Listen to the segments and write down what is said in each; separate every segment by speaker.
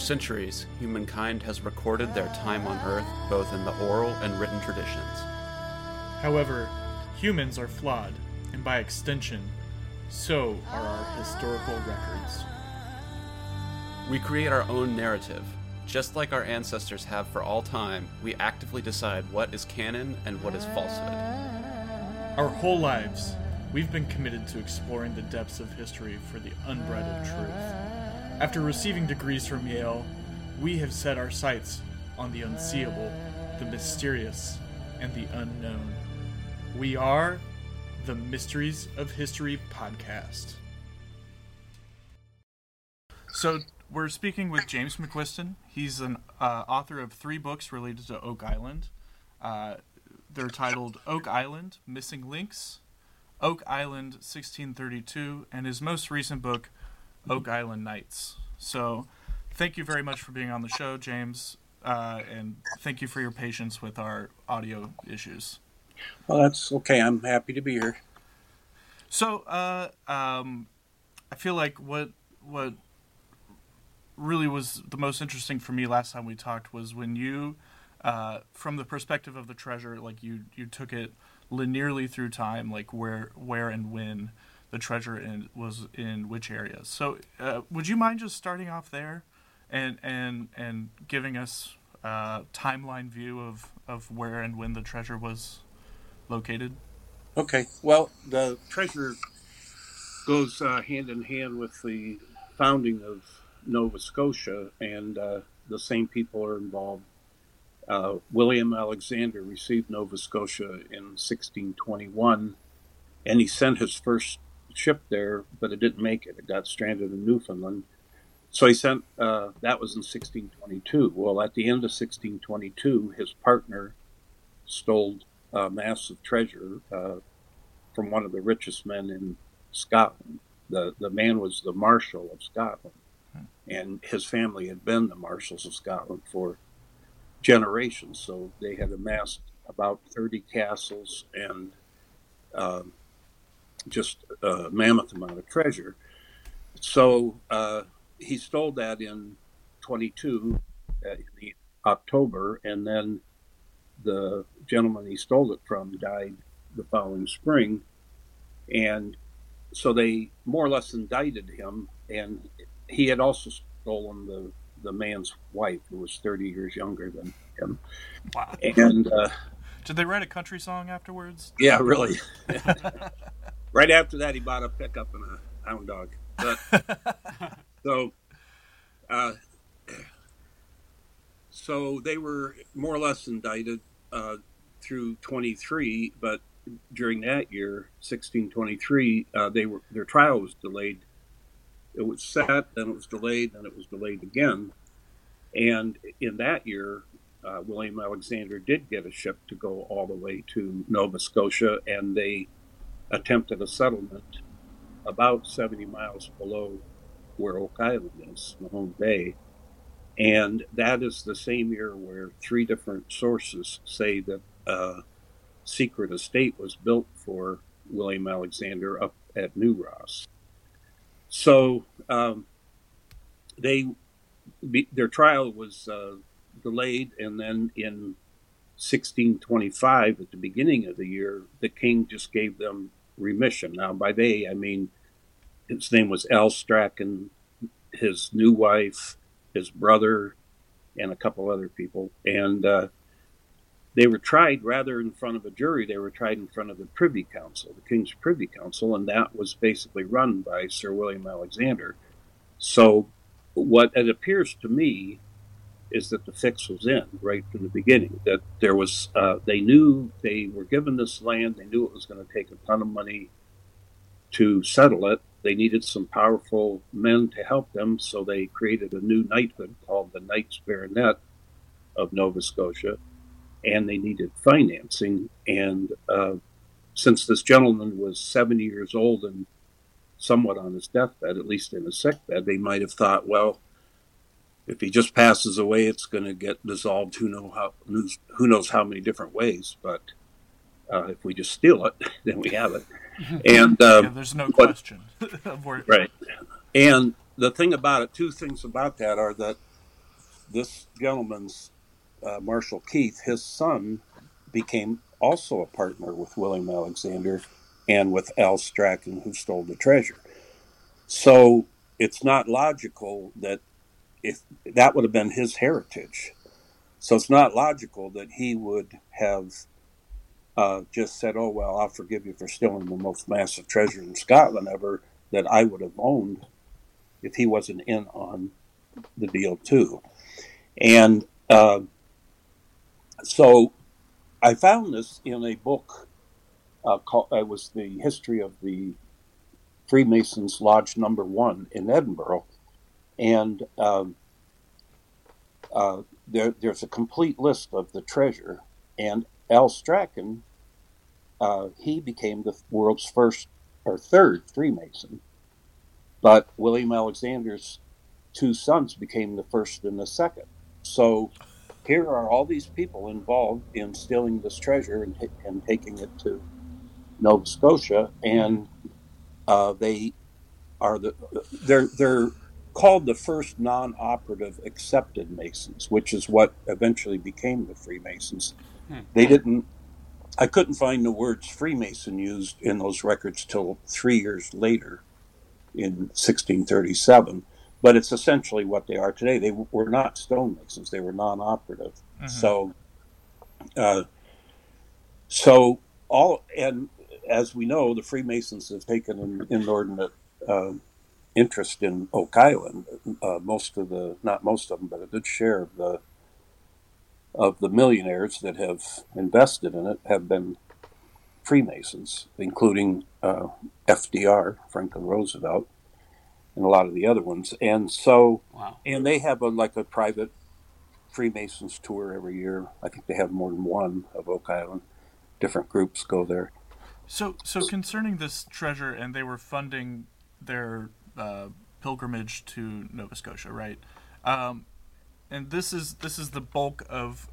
Speaker 1: centuries, humankind has recorded their time on Earth both in the oral and written traditions.
Speaker 2: However, humans are flawed, and by extension, so are our historical records.
Speaker 1: We create our own narrative. Just like our ancestors have for all time, we actively decide what is canon and what is falsehood.
Speaker 2: Our whole lives, we've been committed to exploring the depths of history for the unbridled truth. After receiving degrees from Yale, we have set our sights on the unseeable, the mysterious, and the unknown. We are the Mysteries of History podcast. So, we're speaking with James McQuiston. He's an uh, author of three books related to Oak Island. Uh, they're titled Oak Island Missing Links, Oak Island 1632, and his most recent book, Oak Island Knights. So, thank you very much for being on the show, James, uh, and thank you for your patience with our audio issues.
Speaker 3: Well, that's okay. I'm happy to be here.
Speaker 2: So, uh, um, I feel like what what really was the most interesting for me last time we talked was when you, uh, from the perspective of the treasure, like you you took it linearly through time, like where where and when the treasure in, was in which areas. So, uh, would you mind just starting off there, and and and giving us a timeline view of of where and when the treasure was located?
Speaker 3: Okay. Well, the treasure goes uh, hand in hand with the founding of Nova Scotia, and uh, the same people are involved. Uh, William Alexander received Nova Scotia in 1621, and he sent his first ship there, but it didn't make it. It got stranded in Newfoundland. So he sent, uh, that was in 1622. Well, at the end of 1622, his partner stole a massive treasure uh, from one of the richest men in Scotland. The, the man was the Marshal of Scotland and his family had been the marshals of Scotland for generations. So they had amassed about 30 castles and uh, just a mammoth amount of treasure. So uh, he stole that in 22 uh, in the October, and then the gentleman he stole it from died the following spring, and so they more or less indicted him, and he had also stolen the the man's wife, who was 30 years younger than him.
Speaker 2: Wow.
Speaker 3: And uh,
Speaker 2: did they write a country song afterwards?
Speaker 3: Yeah, really. right after that, he bought a pickup and a hound dog. But, so, uh, so they were more or less indicted uh, through 23, but during that year, 1623, uh, they were their trial was delayed it was set, then it was delayed, then it was delayed again. And in that year, uh, William Alexander did get a ship to go all the way to Nova Scotia, and they attempted a settlement about 70 miles below where Oak Island is, Mahone Bay. And that is the same year where three different sources say that a secret estate was built for William Alexander up at New Ross. So um, they their trial was uh, delayed, and then in 1625, at the beginning of the year, the king just gave them remission. Now, by they, I mean his name was Al Strachan, his new wife, his brother, and a couple other people, and uh, they were tried rather in front of a jury, they were tried in front of the Privy Council, the King's Privy Council, and that was basically run by Sir William Alexander. So, what it appears to me is that the fix was in right from the beginning. That there was, uh, they knew they were given this land, they knew it was going to take a ton of money to settle it. They needed some powerful men to help them, so they created a new knighthood called the Knights Baronet of Nova Scotia and they needed financing. And uh, since this gentleman was 70 years old and somewhat on his deathbed, at least in his sickbed, they might have thought, well, if he just passes away, it's going to get dissolved. Who know how? Who knows how many different ways? But uh, if we just steal it, then we have it. And
Speaker 2: um, yeah, there's no but, question.
Speaker 3: right. And the thing about it, two things about that are that this gentleman's uh, Marshall Keith, his son became also a partner with William Alexander and with Al Strachan, who stole the treasure. So it's not logical that if that would have been his heritage. So it's not logical that he would have uh, just said, "Oh well, I'll forgive you for stealing the most massive treasure in Scotland ever that I would have owned if he wasn't in on the deal too." And uh, so I found this in a book uh, called, it was the history of the Freemasons Lodge Number One in Edinburgh, and um, uh, there, there's a complete list of the treasure. And Al Strachan, uh, he became the world's first or third Freemason, but William Alexander's two sons became the first and the second. So here are all these people involved in stealing this treasure and, and taking it to Nova Scotia, and uh, they are the they're they're called the first non-operative accepted Masons, which is what eventually became the Freemasons. Hmm. They didn't. I couldn't find the words Freemason used in those records till three years later, in 1637. But it's essentially what they are today. They were not stonemasons; they were non-operative. Mm-hmm. So, uh, so all and as we know, the Freemasons have taken an inordinate uh, interest in Oak Island. Uh, most of the, not most of them, but a good share of the of the millionaires that have invested in it have been Freemasons, including uh, FDR, Franklin Roosevelt, and a lot of the other ones. And so, wow. and they have a like a private Freemasons tour every year. I think they have more than one of Oak Island. Different groups go there.
Speaker 2: So, so concerning this treasure, and they were funding their uh, pilgrimage to Nova Scotia, right? Um, and this is this is the bulk of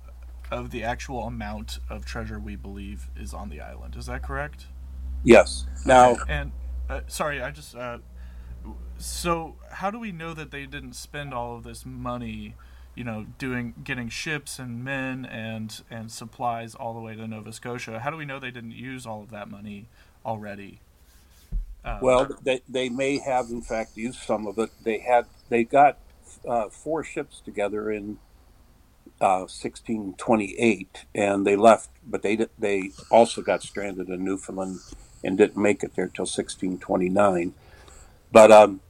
Speaker 2: of the actual amount of treasure we believe is on the island. Is that correct?
Speaker 3: Yes. Now,
Speaker 2: okay. and uh, sorry, I just uh, so how do we know that they didn't spend all of this money? you know, doing getting ships and men and and supplies all the way to Nova Scotia. How do we know they didn't use all of that money already?
Speaker 3: Uh, well, they they may have in fact used some of it. They had they got uh, four ships together in uh, 1628, and they left, but they they also got stranded in Newfoundland and didn't make it there till 1629. But um,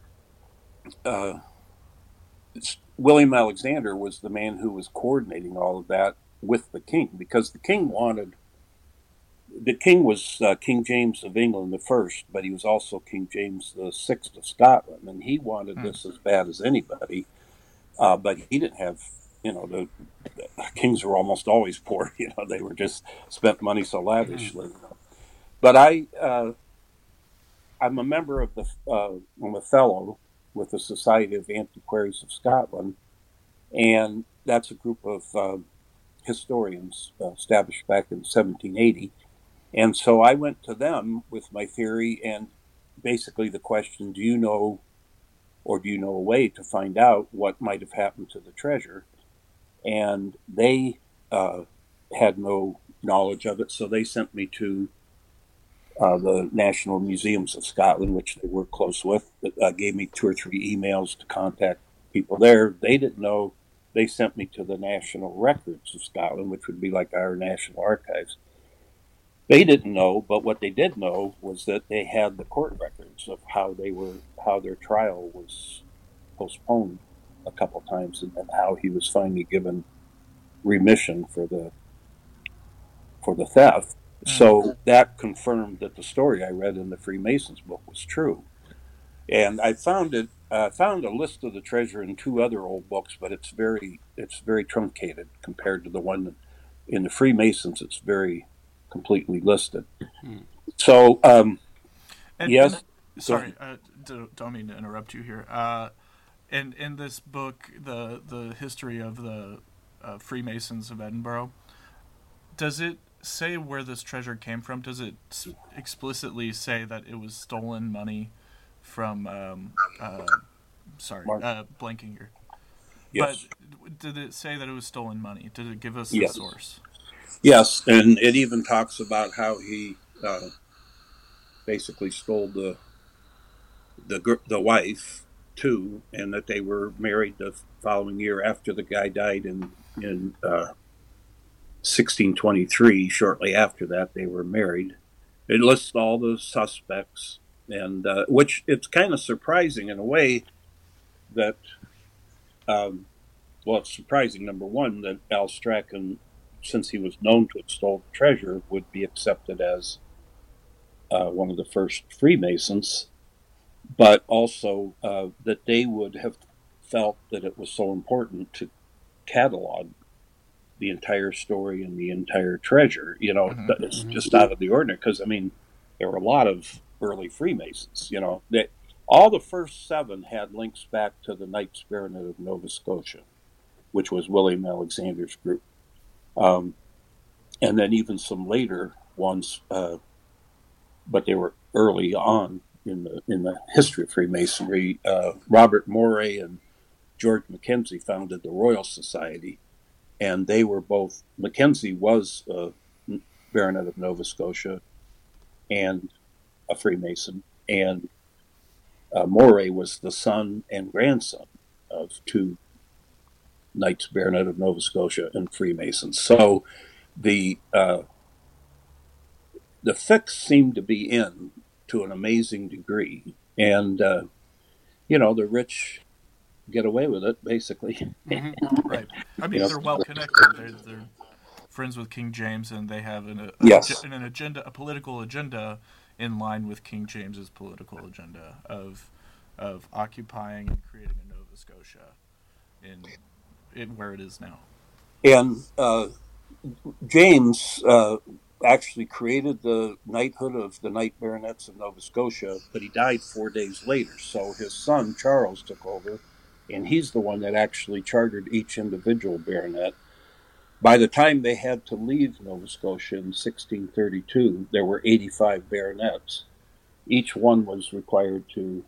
Speaker 3: uh, William Alexander was the man who was coordinating all of that with the king because the king wanted. The king was uh, King James of England the first, but he was also King James the sixth of Scotland, and he wanted mm. this as bad as anybody. Uh, but he didn't have, you know, the, the, kings were almost always poor. You know, they were just spent money so lavishly. Mm. But I, uh, I'm a member of the, uh, I'm a fellow with the Society of Antiquaries of Scotland, and that's a group of uh, historians uh, established back in 1780. And so I went to them with my theory and basically the question do you know or do you know a way to find out what might have happened to the treasure? And they uh, had no knowledge of it, so they sent me to uh, the National Museums of Scotland, which they work close with, uh, gave me two or three emails to contact people there. They didn't know. They sent me to the National Records of Scotland, which would be like our National Archives. They didn't know, but what they did know was that they had the court records of how they were, how their trial was postponed a couple times, and, and how he was finally given remission for the for the theft so mm. that confirmed that the story I read in the Freemasons book was true. And I found it. I found a list of the treasure in two other old books, but it's very it's very truncated compared to the one in the Freemasons. It's very completely listed. Mm. So um, and, yes.
Speaker 2: And, sorry, uh, don't mean to interrupt you here. Uh, in in this book, the the history of the uh, Freemasons of Edinburgh, does it say where this treasure came from? Does it explicitly say that it was stolen money from? Um, uh, sorry, uh, blanking here.
Speaker 3: Yes.
Speaker 2: But did it say that it was stolen money? Did it give us
Speaker 3: Yes.
Speaker 2: the source?
Speaker 3: Yes, and it even talks about how he uh, basically stole the the the wife too, and that they were married the following year after the guy died in in uh, 1623. Shortly after that, they were married. It lists all the suspects, and uh, which it's kind of surprising in a way that. Um, well, it's surprising, number one, that Al Strachan since he was known to have stolen the treasure, would be accepted as uh, one of the first Freemasons, but also uh, that they would have felt that it was so important to catalog the entire story and the entire treasure. You know,
Speaker 2: Mhm.
Speaker 3: it's just out of the ordinary because I mean, there were a lot of early Freemasons. You know, that all the first seven had links back to the Knights Baronet of Nova Scotia, which was William Alexander's group. Um, and then even some later ones, uh, but they were early on in the in the history of Freemasonry. Uh, Robert Moray and George Mackenzie founded the Royal Society, and they were both. Mackenzie was a baronet of Nova Scotia and a Freemason, and uh, Moray was the son and grandson of two Knights Baronet of Nova Scotia and Freemasons. So the uh, the fix seemed to be in to an amazing degree, and uh, you know the rich get away with it basically.
Speaker 2: Right. I mean,
Speaker 3: Yes.
Speaker 2: they're well connected. They're, they're friends with King James, and they have an, a,
Speaker 3: Yes.
Speaker 2: an agenda, a political agenda in line with King James's political agenda of of occupying and creating a Nova Scotia in, in where it is now.
Speaker 3: And uh, James uh, actually created the knighthood of the Knight Baronets of Nova Scotia, but he died four days later. So his son Charles took over, and he's the one that actually chartered each individual baronet. By the time they had to leave Nova Scotia in 1632, there were 85 baronets. Each one was required to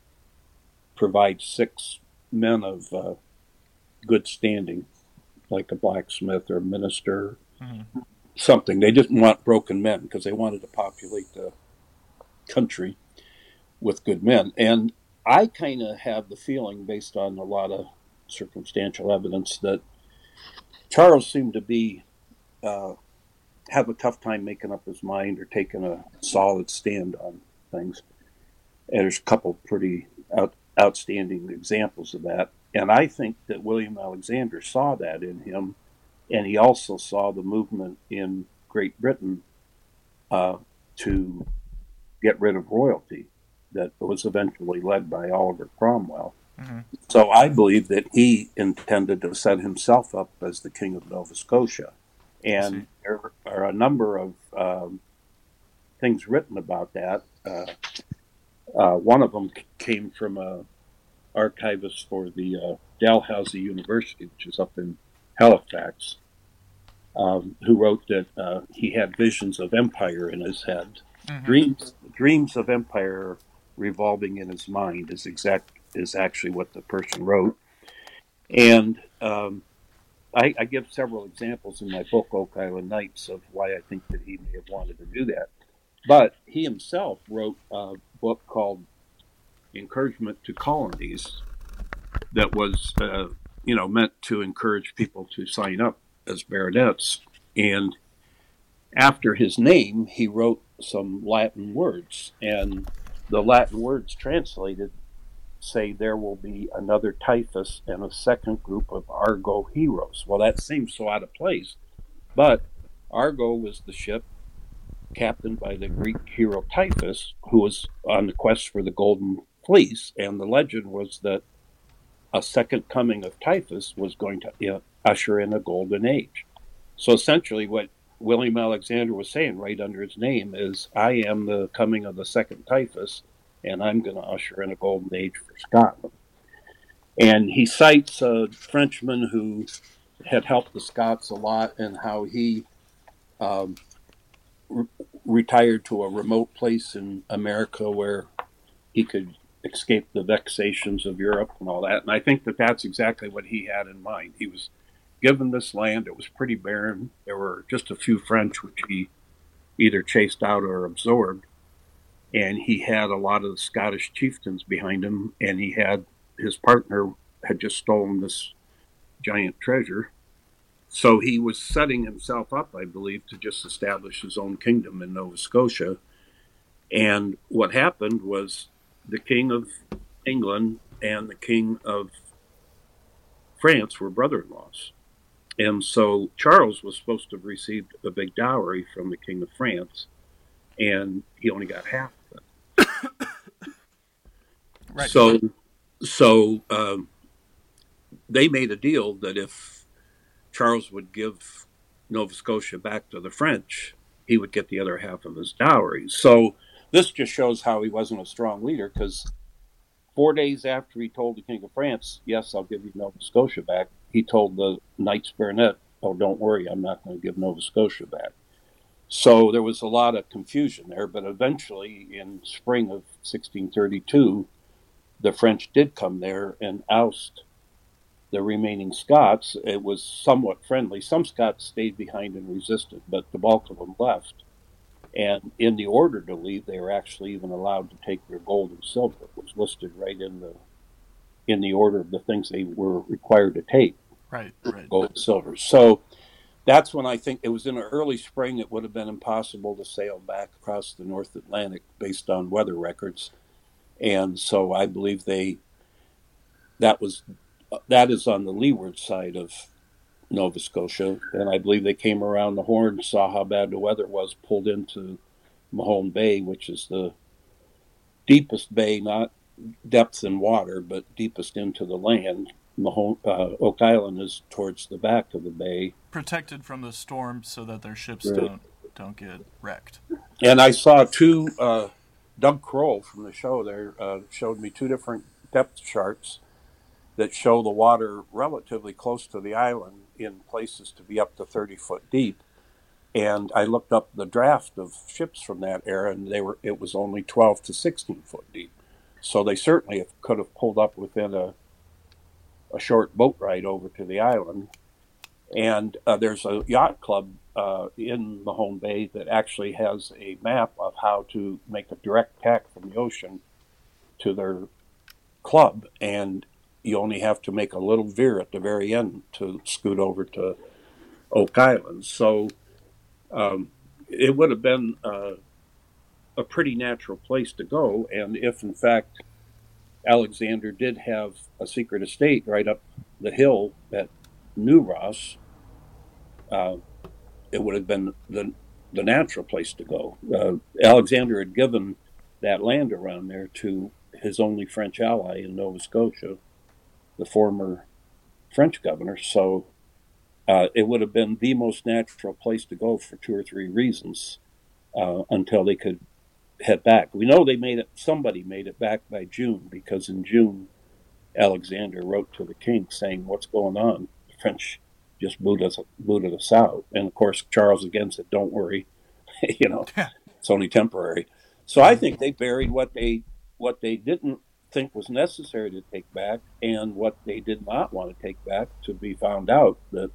Speaker 3: provide six men of uh, good standing, like a blacksmith or a minister,
Speaker 2: Mhm.
Speaker 3: something. They didn't want broken men because they wanted to populate the country with good men. And I kind of have the feeling, based on a lot of circumstantial evidence, that Charles seemed to be uh, have a tough time making up his mind or taking a solid stand on things. And there's a couple pretty out, outstanding examples of that. And I think that William Alexander saw that in him, and he also saw the movement in Great Britain uh, to get rid of royalty that was eventually led by Oliver Cromwell.
Speaker 2: Mhm.
Speaker 3: So I believe that he intended to set himself up as the king of Nova Scotia. And there are a number of um, things written about that. Uh, uh, one of them came from a archivist for the uh, Dalhousie University, which is up in Halifax, um, who wrote that uh, he had visions of empire in his head.
Speaker 2: Mhm.
Speaker 3: Dreams, dreams of empire revolving in his mind is exact is actually what the person wrote, and um, I, I give several examples in my book Oak Island Knights of why I think that he may have wanted to do that. But he himself wrote a book called Encouragement to Colonies that was, uh, you know, meant to encourage people to sign up as baronets. And after his name, he wrote some Latin words, and the Latin words translated say there will be another Tiphys and a second group of Argo heroes. Well, that seems so out of place, but Argo was the ship captained by the Greek hero Tiphys, who was on the quest for the Golden And the legend was that a second coming of Tiphys was going to you know, usher in a golden age. So essentially, what William Alexander was saying right under his name is, I am the coming of the second Tiphys, and I'm going to usher in a golden age for Scotland. And he cites a Frenchman who had helped the Scots a lot and how he um, re- retired to a remote place in America where he could escape the vexations of Europe and all that. And I think that that's exactly what he had in mind. He was given this land; it was pretty barren. There were just a few French, which he either chased out or absorbed. And he had a lot of the Scottish chieftains behind him, and he had his partner had just stolen this giant treasure. So he was setting himself up, I believe, to just establish his own kingdom in Nova Scotia. And what happened was the King of England and the King of France were brother in laws. And so Charles was supposed to have received a big dowry from the King of France, and he only got half of it. right. So, so um, they made a deal that if Charles would give Nova Scotia back to the French, he would get the other half of his dowry. So this just shows how he wasn't a strong leader because four days after he told the King of France, Yes, I'll give you Nova Scotia back, he told the Knights Baronet, Oh, don't worry, I'm not going to give Nova Scotia back. So there was a lot of confusion there, but eventually in spring of 1632, the French did come there and oust the remaining Scots. It was somewhat friendly. Some Scots stayed behind and resisted, but the bulk of them left. And in the order to leave, they were actually even allowed to take their gold and silver. It was listed right in the in the order of the things they were required to take.
Speaker 2: Right, right.
Speaker 3: Gold and silver. So that's when I think it was in the early spring. It would have been impossible to sail back across the North Atlantic based on weather records, and so I believe they that was that is on the leeward side of Nova Scotia, and I believe they came around the Horn, saw how bad the weather was, pulled into Mahone Bay, which is the deepest bay, not depth in water, but deepest into the land. Mahone, uh, Oak Island is towards the back of the bay,
Speaker 2: protected from the storm, so that their ships right. don't don't get wrecked.
Speaker 3: And I saw two. Uh, Doug Crowell from the show there uh, showed me two different depth charts that show the water relatively close to the island in places to be up to 30 foot deep. And I looked up the draft of ships from that era, and they were it was only 12 to 16 foot deep. So they certainly could have pulled up within a a short boat ride over to the island. And uh, there's a yacht club uh, in Mahone Bay that actually has a map of how to make a direct tack from the ocean to their club. And you only have to make a little veer at the very end to scoot over to Oak Island. So um, it would have been uh, a pretty natural place to go. And if, in fact, Alexander did have a secret estate right up the hill at New Ross, uh, it would have been the, the natural place to go. Uh, Alexander had given that land around there to his only French ally in Nova Scotia, the former French governor. So uh, it would have been the most natural place to go for two or three reasons uh, until they could head back. We know they made it. Somebody made it back by June because in June, Alexander wrote to the king saying, "What's going on? The French just booted us, booted us out." And of course, Charles again said, "Don't worry, you know, it's only temporary." So I think they buried what they what they didn't think was necessary to take back and what they did not want to take back to be found out that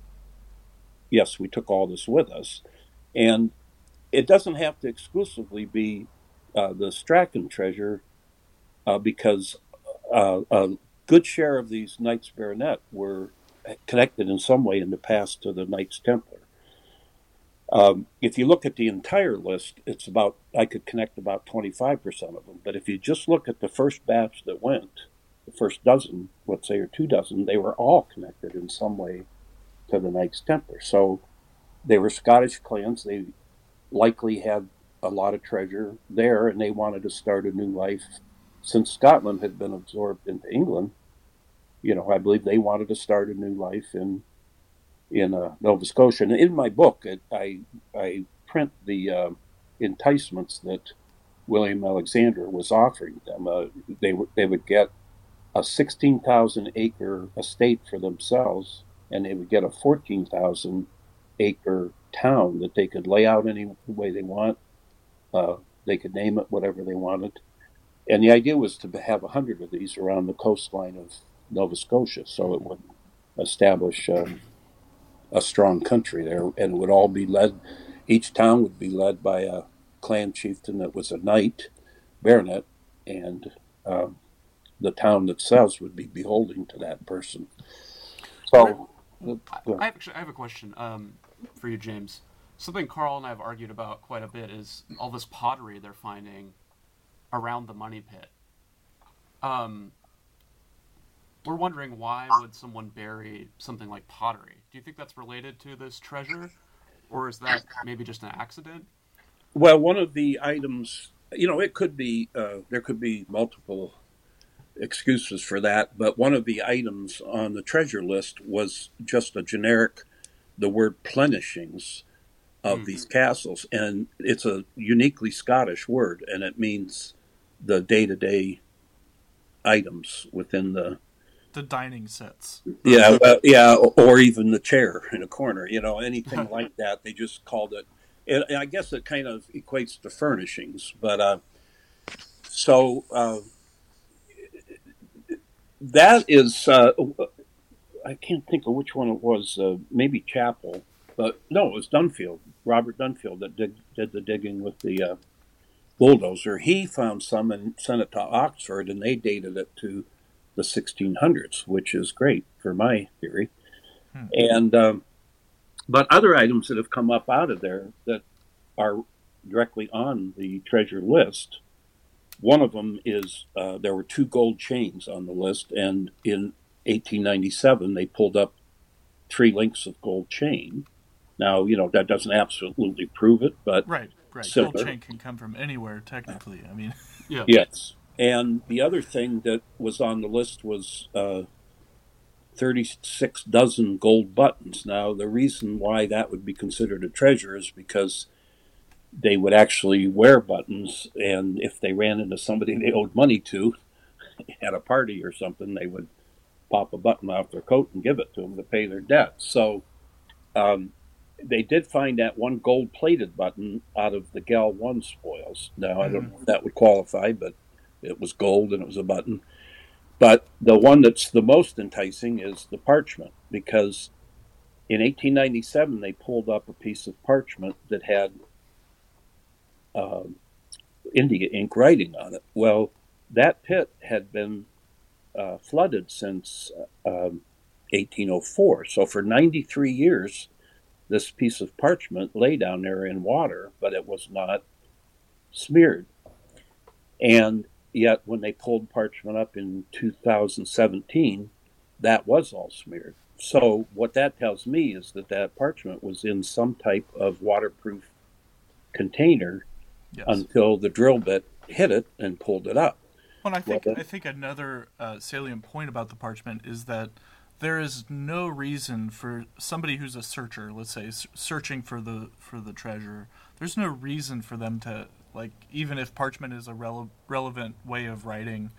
Speaker 3: yes we took all this with us. And it doesn't have to exclusively be uh, the Strachan treasure uh, because uh, a good share of these Knights Baronet were connected in some way in the past to the Knights Templar um, if you look at the entire list, it's about, I could connect about 25% of them. But if you just look at the first batch that went, the first dozen, let's say, or two dozen, they were all connected in some way to the Knights Templar. So they were Scottish clans. They likely had a lot of treasure there, and they wanted to start a new life. Since Scotland had been absorbed into England, you know, I believe they wanted to start a new life in in uh, Nova Scotia. And in my book, it, I I print the uh, enticements that William Alexander was offering them. Uh, they w- they would get a sixteen thousand acre estate for themselves, and they would get a fourteen thousand acre town that they could lay out any way they want. Uh, they could name it whatever they wanted, and the idea was to have a hundred of these around the coastline of Nova Scotia, so it would establish um, a strong country there, and would all be led. Each town would be led by a clan chieftain that was a knight, baronet, and um, the town themselves would be beholding to that person. So,
Speaker 1: I, actually I have a question um, for you, James. Something Carl and I have argued about quite a bit is all this pottery they're finding around the money pit. Um, we're wondering why would someone bury something like pottery? Do you think that's related to this treasure, or is that maybe just an accident?
Speaker 3: Well, one of the items, you know, it could be uh, there could be multiple excuses for that, but one of the items on the treasure list was just a generic, the word plenishings of mm-hmm. these castles, and it's a uniquely Scottish word, and it means the day to day items within the
Speaker 2: the dining sets.
Speaker 3: Yeah, uh, yeah, or even the chair in a corner. You know, anything like that. They just called it. And I guess it kind of equates to furnishings, but uh, so uh, that is. Uh, I can't think of which one it was. Uh, maybe Chappell, but no, it was Dunfield. Robert Dunfield that did, did the digging with the uh, bulldozer. He found some and sent it to Oxford, and they dated it to the 1600s, which is great for my theory. Hmm. And um, but other items that have come up out of there that are directly on the treasure list. One of them is uh, there were two gold chains on the list, and in 1897 they pulled up three links of gold chain. Now you know that doesn't absolutely prove it, but
Speaker 2: right, right. Similar. Gold chain can come from anywhere technically. I mean,
Speaker 3: yeah. Yes, and the other thing that was on the list was uh, 36 dozen gold buttons. Now, the reason why that would be considered a treasure is because they would actually wear buttons, and if they ran into somebody they owed money to at a party or something, they would pop a button off their coat and give it to them to pay their debt. So, um, they did find that one gold plated button out of the Gal 1 spoils. Now, I don't mm-hmm. know if that would qualify, but it was gold and it was a button. But the one that's the most enticing is the parchment because in 1897 they pulled up a piece of parchment that had uh, India ink writing on it. Well, that pit had been uh, flooded since uh, um, 1804. So for 93 years, this piece of parchment lay down there in water, but it was not smeared. And Yet when they pulled parchment up in 2017, that was all smeared. So what that tells me is that that parchment was in some type of waterproof container yes. until the drill bit hit it and pulled it up.
Speaker 2: Well, I think well, I think another uh, salient point about the parchment is that there is no reason for somebody who's a searcher, let's say, searching for the for the treasure. There's no reason for them to like even if parchment is a rele- relevant way of writing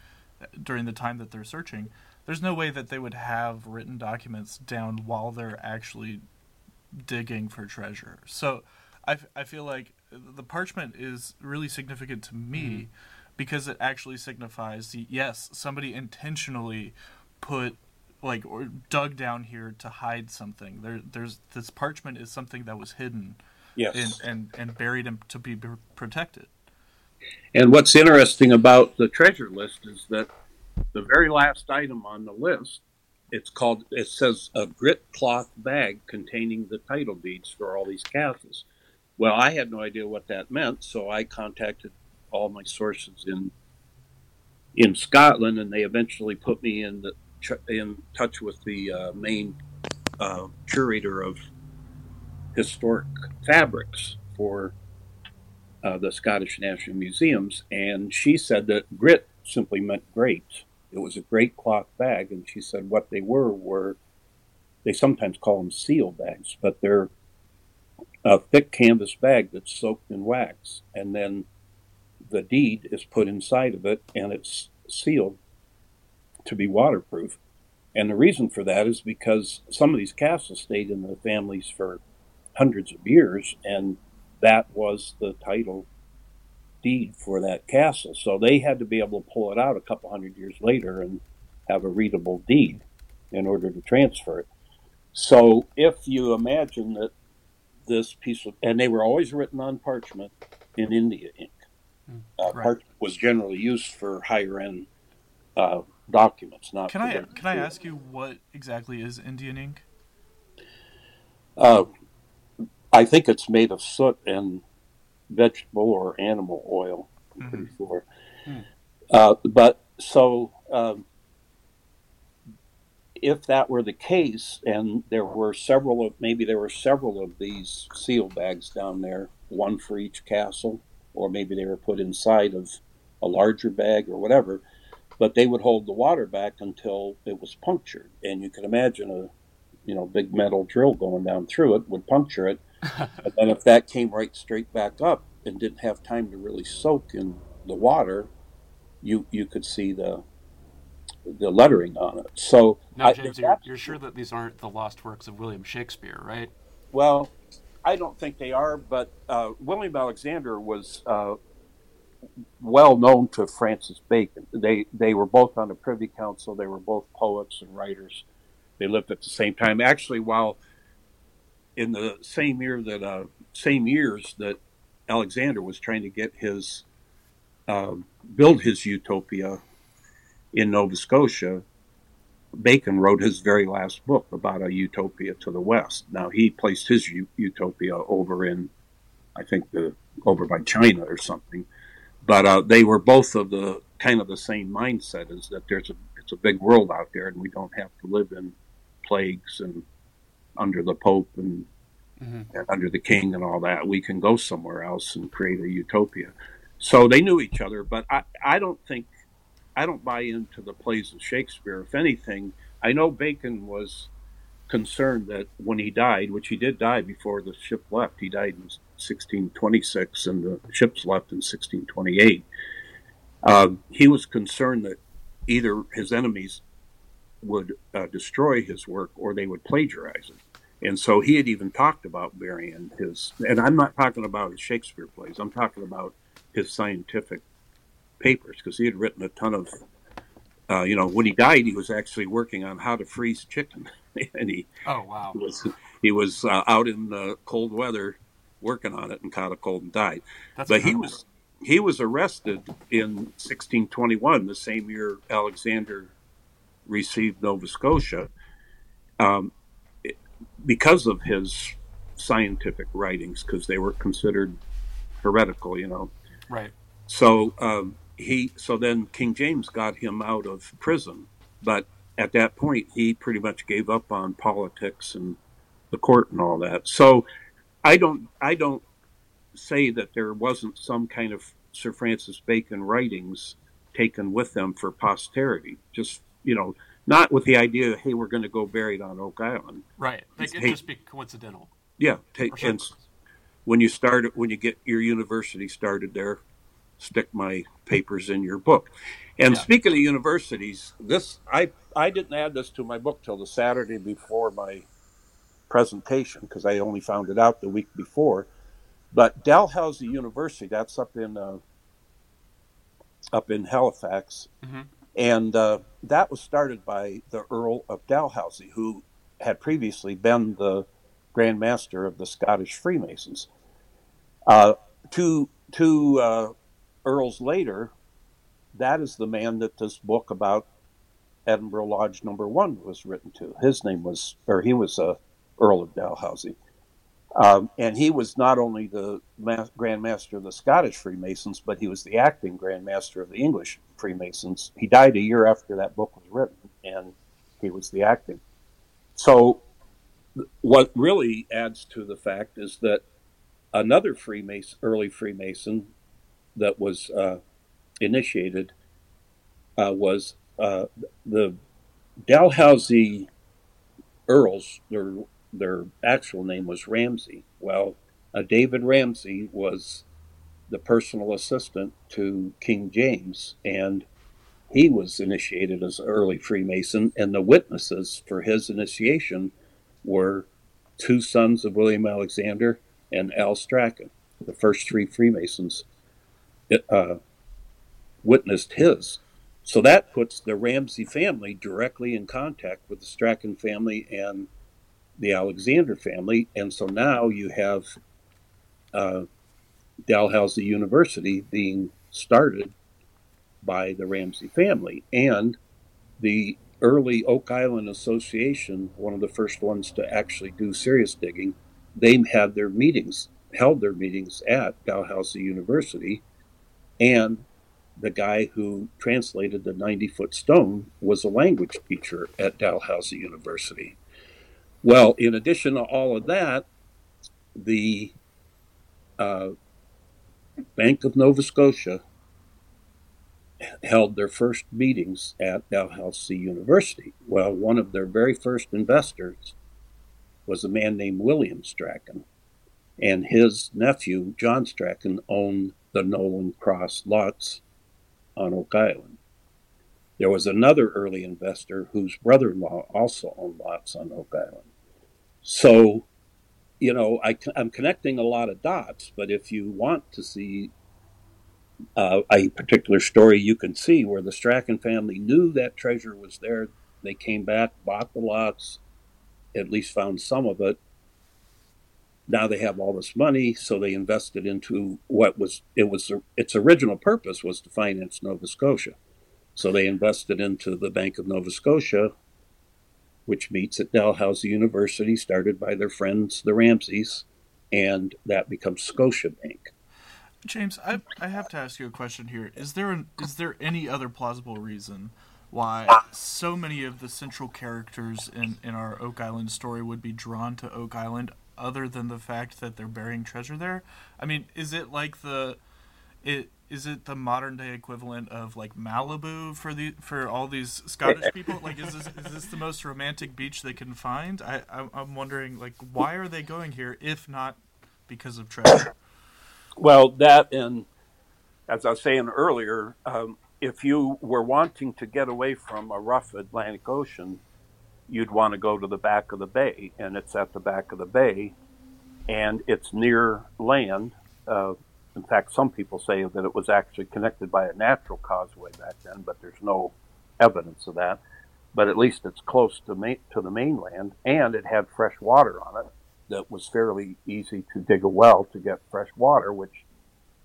Speaker 2: uh, during the time that they're searching, there's no way that they would have written documents down while they're actually digging for treasure. So I, I feel like the parchment is really significant to me mm-hmm. because it actually signifies the, yes, somebody intentionally put like or dug down here to hide something. There there's this parchment is something that was hidden
Speaker 3: Yes.
Speaker 2: And, and, and buried him to be protected.
Speaker 3: And what's interesting about the treasure list is that the very last item on the list, it's called, it says a grit cloth bag containing the title deeds for all these castles. Well, I had no idea what that meant, so I contacted all my sources in in Scotland, and they eventually put me in the, in touch with the uh, main uh, curator of historic fabrics for uh, the Scottish National Museums, and she said that grit simply meant great. It was a great cloth bag, and she said what they were were they sometimes call them seal bags, but they're a thick canvas bag that's soaked in wax, and then the deed is put inside of it, and it's sealed to be waterproof. And the reason for that is because some of these castles stayed in the families for hundreds of years, and that was the title deed for that castle. So they had to be able to pull it out a couple hundred years later and have a readable deed in order to transfer it. So if you imagine that this piece of, and they were always written on parchment in India ink.
Speaker 2: Hmm.
Speaker 3: Uh,
Speaker 2: Right.
Speaker 3: Parchment was generally used for higher end uh, documents, not.
Speaker 2: Can I can I ask you what exactly is Indian ink?
Speaker 3: Uh, I think it's made of soot and vegetable or animal oil. I'm pretty sure.
Speaker 1: Hmm.
Speaker 3: Uh, but so, um, if that were the case, and there were several of maybe there were several of these seal bags down there, one for each castle, or maybe they were put inside of a larger bag or whatever. But they would hold the water back until it was punctured, and you can imagine a you know big metal drill going down through it would puncture it, and then if that came right straight back up and didn't have time to really soak in the water, you you could see the the lettering on it. So
Speaker 1: Now,
Speaker 3: I-
Speaker 1: James,
Speaker 3: if
Speaker 1: you're, you're sure that these aren't the lost works of William Shakespeare, right?
Speaker 3: Well, I don't think they are, but uh, William Alexander was uh, well known to Francis Bacon. They they were both on the Privy Council. They were both poets and writers. They lived at the same time. Actually, while in the same year that uh, same years that Alexander was trying to get his um, build his utopia in Nova Scotia, Bacon wrote his very last book about a utopia to the west. Now he placed his u- utopia over in, I think the over by China or something, but uh, they were both of the kind of the same mindset: is that there's a it's a big world out there, and we don't have to live in plagues and under the Pope and,
Speaker 1: Mhm.
Speaker 3: and under the King and all that. We can go somewhere else and create a utopia. So they knew each other, but I, I don't think I don't buy into the plays of Shakespeare. If anything, I know Bacon was concerned that when he died, which he did die before the ship left, he died in 1626 and the ships left in 1628. Um, he was concerned that either his enemies would uh, destroy his work or they would plagiarize it. And so he had even talked about burying his, and I'm not talking about his Shakespeare plays, I'm talking about his scientific papers because he had written a ton of uh, you know when he died he was actually working on how to freeze chicken. And he
Speaker 1: Oh, wow.
Speaker 3: was he was uh, out in the cold weather working on it and caught a cold and died.
Speaker 1: That's
Speaker 3: but he was he was arrested in 1621 the same year alexander received nova scotia. Um, because of his scientific writings because they were considered heretical you know
Speaker 1: Right.
Speaker 3: so um, he, so then King James got him out of prison, but at that point he pretty much gave up on politics and the court and all that. So I don't, I don't say that there wasn't some kind of Sir Francis Bacon writings taken with them for posterity. Just you know, not with the idea, that hey, we're going to go buried on Oak Island.
Speaker 1: Right. Like, it
Speaker 3: Hey.
Speaker 1: just be coincidental.
Speaker 3: Yeah, take and when you start when you get your university started there stick my papers in your book and
Speaker 1: Yeah.
Speaker 3: speaking of universities this i i didn't add this to my book till the saturday before my presentation because i only found it out the week before but dalhousie university that's up in uh, up in halifax
Speaker 1: Mhm.
Speaker 3: And uh, that was started by the earl of dalhousie who had previously been the grand master of the scottish freemasons uh, two two uh, earls later, that is the man that this book about Edinburgh Lodge Number One was written to. His name was, or he was a Earl of Dalhousie, um, and he was not only the ma- Grand Master of the Scottish Freemasons, but he was the acting Grand Master of the English Freemasons. He died a year after that book was written, and he was the acting. So, what really adds to the fact is that another Freemason, early Freemason, that was uh, initiated uh, was uh, the Dalhousie Earls. Their their actual name was Ramsay. Well, uh, David Ramsay was the personal assistant to King James, and he was initiated as an early Freemason. And the witnesses for his initiation were two sons of William Alexander and Al Strachan, the first three Freemasons uh, witnessed his. So that puts the Ramsay family directly in contact with the Strachan family and the Alexander family. And so now you have uh, Dalhousie University being started by the Ramsay family. And the early Oak Island Association, one of the first ones to actually do serious digging, they had their meetings, held their meetings at Dalhousie University. And the guy who translated the 90 foot stone was a language teacher at Dalhousie University. Well, in addition to all of that, the uh, Bank of Nova Scotia held their first meetings at Dalhousie University. Well, one of their very first investors was a man named William Strachan, and his nephew, John Strachan, owned the Nolan Cross lots on Oak Island. There was another early investor whose brother in law also owned lots on Oak Island. So, you know, I, am connecting a lot of dots, but if you want to see uh, a particular story, you can see where the Strachan family knew that treasure was there. They came back, bought the lots, at least found some of it. Now they have all this money, so they invested into what was it was its original purpose was to finance Nova Scotia. So they invested into the Bank of Nova Scotia, which meets at Dalhousie University, started by their friends, the Ramsays, and that becomes Scotia Bank.
Speaker 2: James, I, I have to ask you a question here. Is there an, is there any other plausible reason why so many of the central characters in, in our Oak Island story would be drawn to Oak Island other than the fact that they're burying treasure there? I mean, is it like the it is it the modern day equivalent of like Malibu for the for all these Scottish people? Like, is this is this the most romantic beach they can find? I I'm wondering like why are they going here if not because of treasure?
Speaker 3: Well, that and as I was saying earlier, um, if you were wanting to get away from a rough Atlantic Ocean, you'd want to go to the back of the bay, and it's at the back of the bay, and it's near land. Uh, in fact, some people say that it was actually connected by a natural causeway back then, but there's no evidence of that. But at least it's close to, ma- to the mainland, and it had fresh water on it that was fairly easy to dig a well to get fresh water, which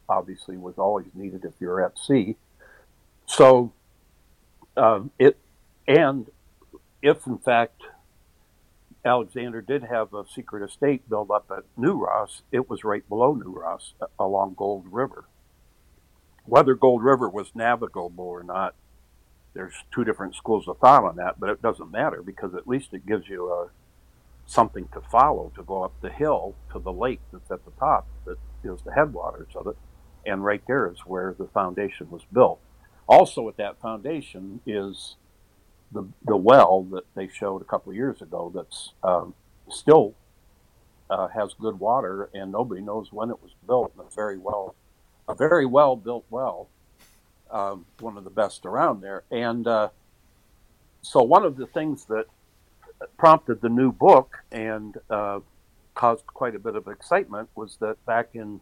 Speaker 3: obviously was always needed if you're at sea. So um, it, and if in fact Alexander did have a secret estate built up at New Ross, it was right below New Ross along Gold River. Whether Gold River was navigable or not, there's two different schools of thought on that, but it doesn't matter because at least it gives you a, something to follow to go up the hill to the lake that's at the top that is the headwaters of it. And right there is where the foundation was built. Also, at that foundation is the the well that they showed a couple of years ago that's um, still uh, has good water, and nobody knows when it was built. A very well, a very well built well, um, one of the best around there. And uh, so, one of the things that prompted the new book and uh, caused quite a bit of excitement was that back in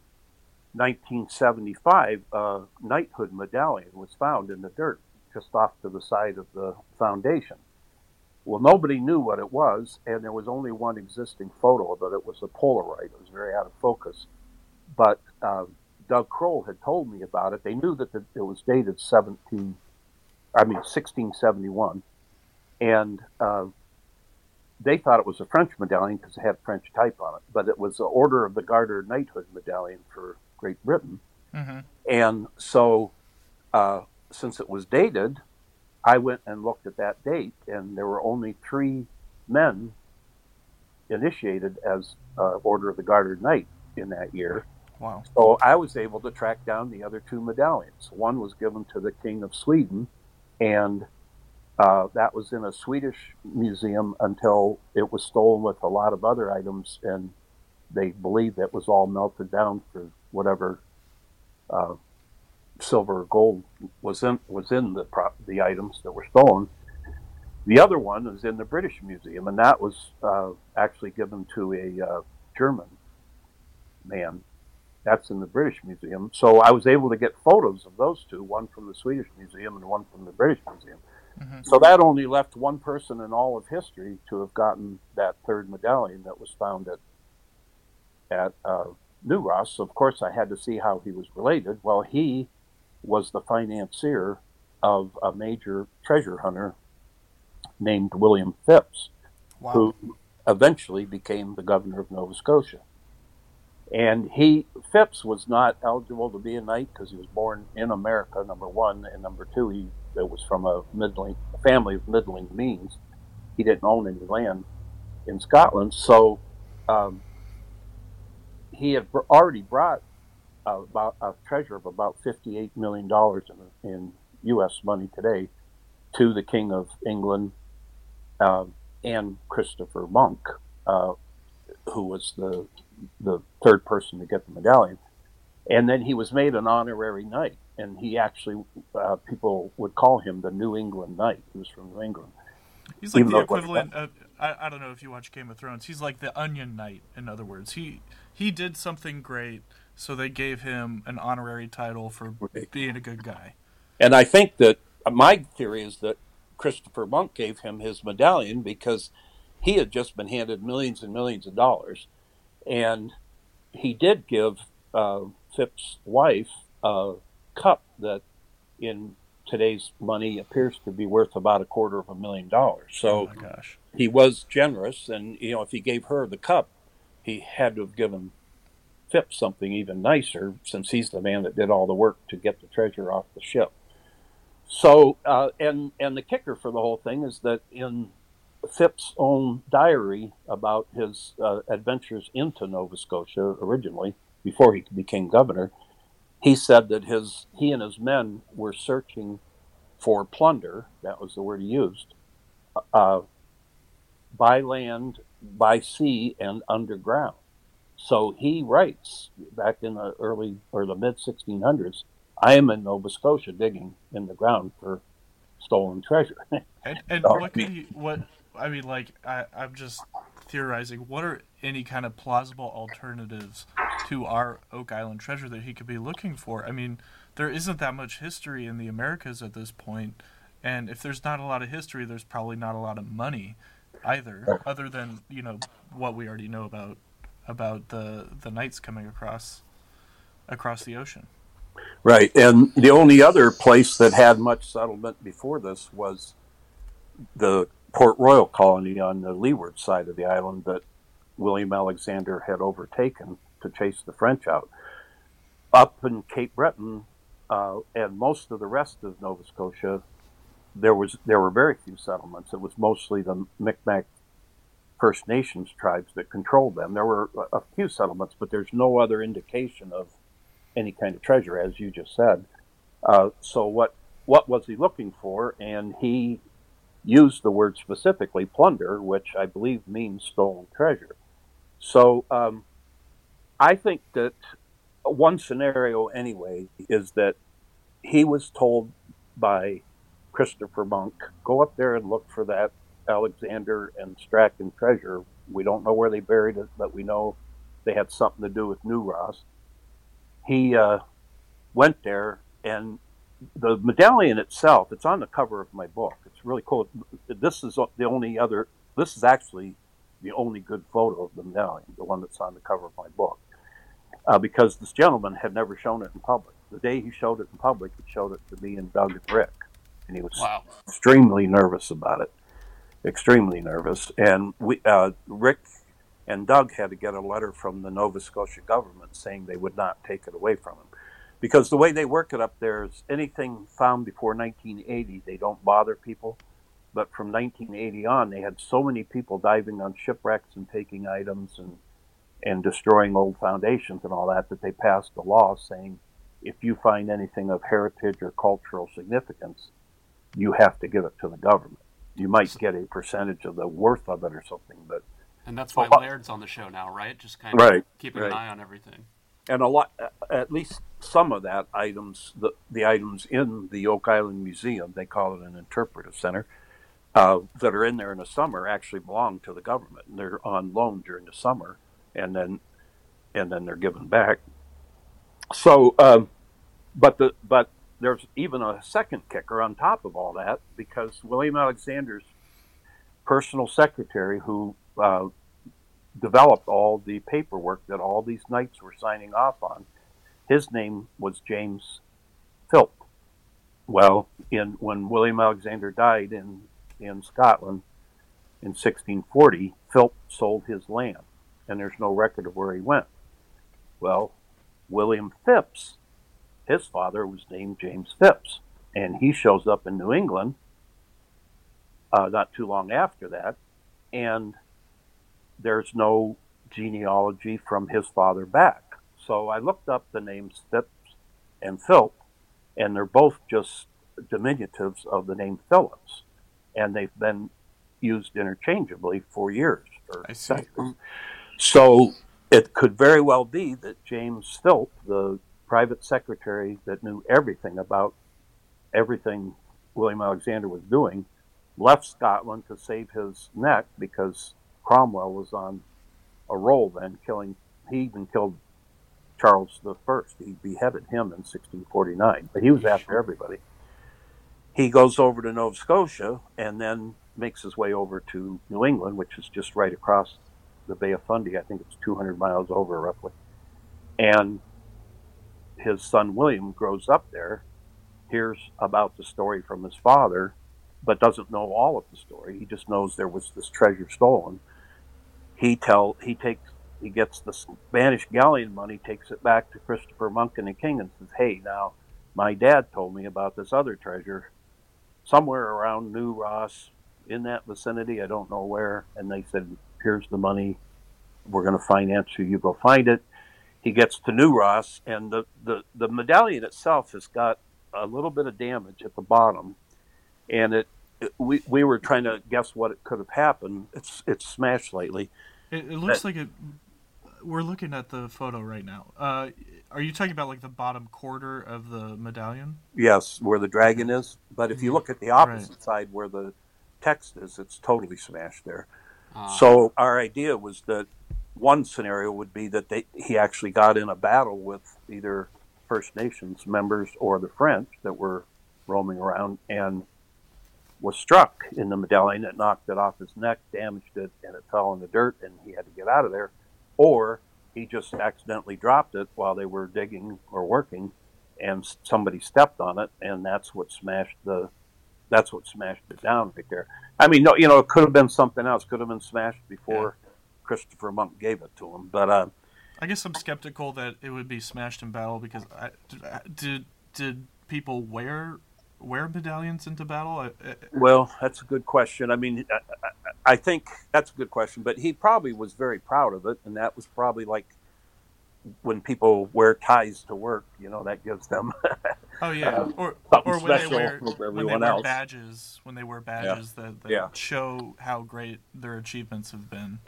Speaker 3: 1975, a knighthood medallion was found in the dirt just off to the side of the foundation. Well, nobody knew what it was, and there was only one existing photo of it. It was a Polaroid. It was very out of focus. But uh, Doug Crowell had told me about it. They knew that the, it was dated 17, I mean 1671, and uh, they thought it was a French medallion because it had French type on it. But it was the Order of the Garter Knighthood medallion for Great Britain, mm-hmm. and so uh, since it was dated, I went and looked at that date, and there were only three men initiated as uh, Order of the Garter Knight in that year.
Speaker 2: Wow.
Speaker 3: So I was able to track down the other two medallions. One was given to the King of Sweden, and uh, that was in a Swedish museum until it was stolen with a lot of other items, and they believe that was all melted down for whatever uh, silver or gold was in was in the prop, the items that were stolen. The other one is in the British Museum, and that was uh, actually given to a uh, German man, That's in the British Museum. So I was able to get photos of those two, one from the Swedish Museum and one from the British Museum. Mm-hmm. So that only left one person in all of history to have gotten that third medallion that was found at at uh, New Ross. Of course, I had to see how he was related. Well, he was the financier of a major treasure hunter named William Phips, wow. who eventually became the governor of Nova Scotia. And he Phips was not eligible to be a knight because he was born in America. Number one, and number two, he it was from a middling a family of middling means. He didn't own any land in Scotland, so um, he had already brought about a treasure of about fifty-eight million dollars in, in U.S. money today to the King of England uh, and Christopher Monck, uh, who was the the third person to get the medallion. And then he was made an honorary knight, and he actually uh, people would call him the New England Knight. He was from New England.
Speaker 2: He's like Even the equivalent of I, I don't know if you watch Game of Thrones. He's like the Onion Knight. In other words, he he did something great, so they gave him an honorary title for right. being a good guy.
Speaker 3: And I think that uh, my theory is that Christopher Monck gave him his medallion because he had just been handed millions and millions of dollars, and he did give uh, wife a cup that, in today's money, appears to be worth about a quarter of a million dollars. So,
Speaker 2: oh
Speaker 3: he was generous, and you know, if he gave her the cup, he had to have given Phips something even nicer, since he's the man that did all the work to get the treasure off the ship. So, uh, and and the kicker for the whole thing is that in Phips' own diary about his uh, adventures into Nova Scotia originally, before he became governor, he said that his he and his men were searching for plunder. That was the word he used. Uh, by land, by sea, and underground. So he writes back in the early or the mid 1600s I am in Nova Scotia digging in the ground for stolen treasure.
Speaker 2: and, and so, what could what I mean, like I, I'm just theorizing. What are any kind of plausible alternatives to our Oak Island treasure that he could be looking for? I mean, there isn't that much history in the Americas at this point, and if there's not a lot of history, there's probably not a lot of money either, other than you know what we already know about about the the knights coming across across the ocean.
Speaker 3: Right, and the only other place that had much settlement before this was the Port Royal colony on the leeward side of the island that William Alexander had overtaken to chase the French out. Up in Cape Breton uh, and most of the rest of Nova Scotia, there was there were very few settlements. It was mostly the Micmac First Nations tribes that controlled them. There were a few settlements, but there's no other indication of any kind of treasure, as you just said. Uh, so what what was he looking for? And he used the word specifically plunder, which I believe means stolen treasure. So um, I think that one scenario, anyway, is that he was told by Christopher Monck, go up there and look for that Alexander and Strachan treasure. We don't know where they buried it, but we know they had something to do with New Ross. He uh, went there and the medallion itself it's on the cover of my book. It's really cool. This is the only other this is actually the only good photo of the medallion the one that's on the cover of my book. Uh, because this gentleman had never shown it in public. The day he showed it in public he showed it to me and doug and rick and he was wow. extremely nervous about it extremely nervous and we uh, rick and Doug had to get a letter from the Nova Scotia government saying they would not take it away from him. Because the way they work it up there is anything found before 1980, they don't bother people. But from 1980 on, they had so many people diving on shipwrecks and taking items and, and destroying old foundations and all that that they passed a law saying if you find anything of heritage or cultural significance, you have to give it to the government. You might get a percentage of the worth of it or something, but
Speaker 1: and that's why Laird's on the show now, right? Just kind of right, keeping right. an eye on everything.
Speaker 3: And a lot, at least some of that items, the, the items in the Oak Island Museum, they call it an interpretive center, uh, that are in there in the summer actually belong to the government. And they're on loan during the summer, and then and then they're given back so, um, but the but there's even a second kicker on top of all that because William Alexander's personal secretary, who uh, developed all the paperwork that all these knights were signing off on, his name was James Philp. Well, in when William Alexander died in in Scotland in 1640, Philp sold his land, and there's no record of where he went. Well, William Phips, his father was named James Phips, and he shows up in New England uh, not too long after that, and there's no genealogy from his father back. So I looked up the names Phips and Philp, and they're both just diminutives of the name Phillips, and they've been used interchangeably for years.
Speaker 2: I see.
Speaker 3: So it could very well be that James Philp, the private secretary that knew everything about everything William Alexander was doing, left Scotland to save his neck because Cromwell was on a roll then, killing. He even killed Charles the First. He beheaded him in 1649, but he was after everybody. He goes over to Nova Scotia and then makes his way over to New England, which is just right across the Bay of Fundy. I think it's 200 miles over roughly. And his son William grows up there, hears about the story from his father, but doesn't know all of the story. He just knows there was this treasure stolen. He tell he takes he gets the Spanish galleon money, takes it back to Christopher Monck and the King, and says, "Hey, now my dad told me about this other treasure somewhere around New Ross, in that vicinity. I don't know where." And they said, "Here's the money. We're going to finance you. You go find it." He gets to New Ross, and the, the, the medallion itself has got a little bit of damage at the bottom, and it, it we we were trying to guess what it could have happened. It's it's smashed lately.
Speaker 2: It, it looks like it. We're looking at the photo right now. Uh, are you talking about like the bottom quarter of the medallion?
Speaker 3: Yes, where the dragon is. But if you look at the opposite right. side where the text is, it's totally smashed there. Uh, so our idea was that one scenario would be that they, he actually got in a battle with either First Nations members or the French that were roaming around and was struck in the medallion. It knocked it off his neck, damaged it, and it fell in the dirt, and he had to get out of there. Or he just accidentally dropped it while they were digging or working, and somebody stepped on it, and that's what smashed the. That's what smashed it down right there. I mean, no, you know, it could have been something else. Could have been smashed before yeah. Christopher Monck gave it to him. But uh,
Speaker 2: I guess I'm skeptical that it would be smashed in battle because I, did did people wear wear medallions into battle?
Speaker 3: Well, that's a good question. I mean, I, I, think that's a good question, but he probably was very proud of it, and that was probably like when people wear ties to work. You know, that gives them.
Speaker 2: oh yeah, uh, or or when they wear when they wear badges when they wear badges yeah. that, that yeah. show how great their achievements have been.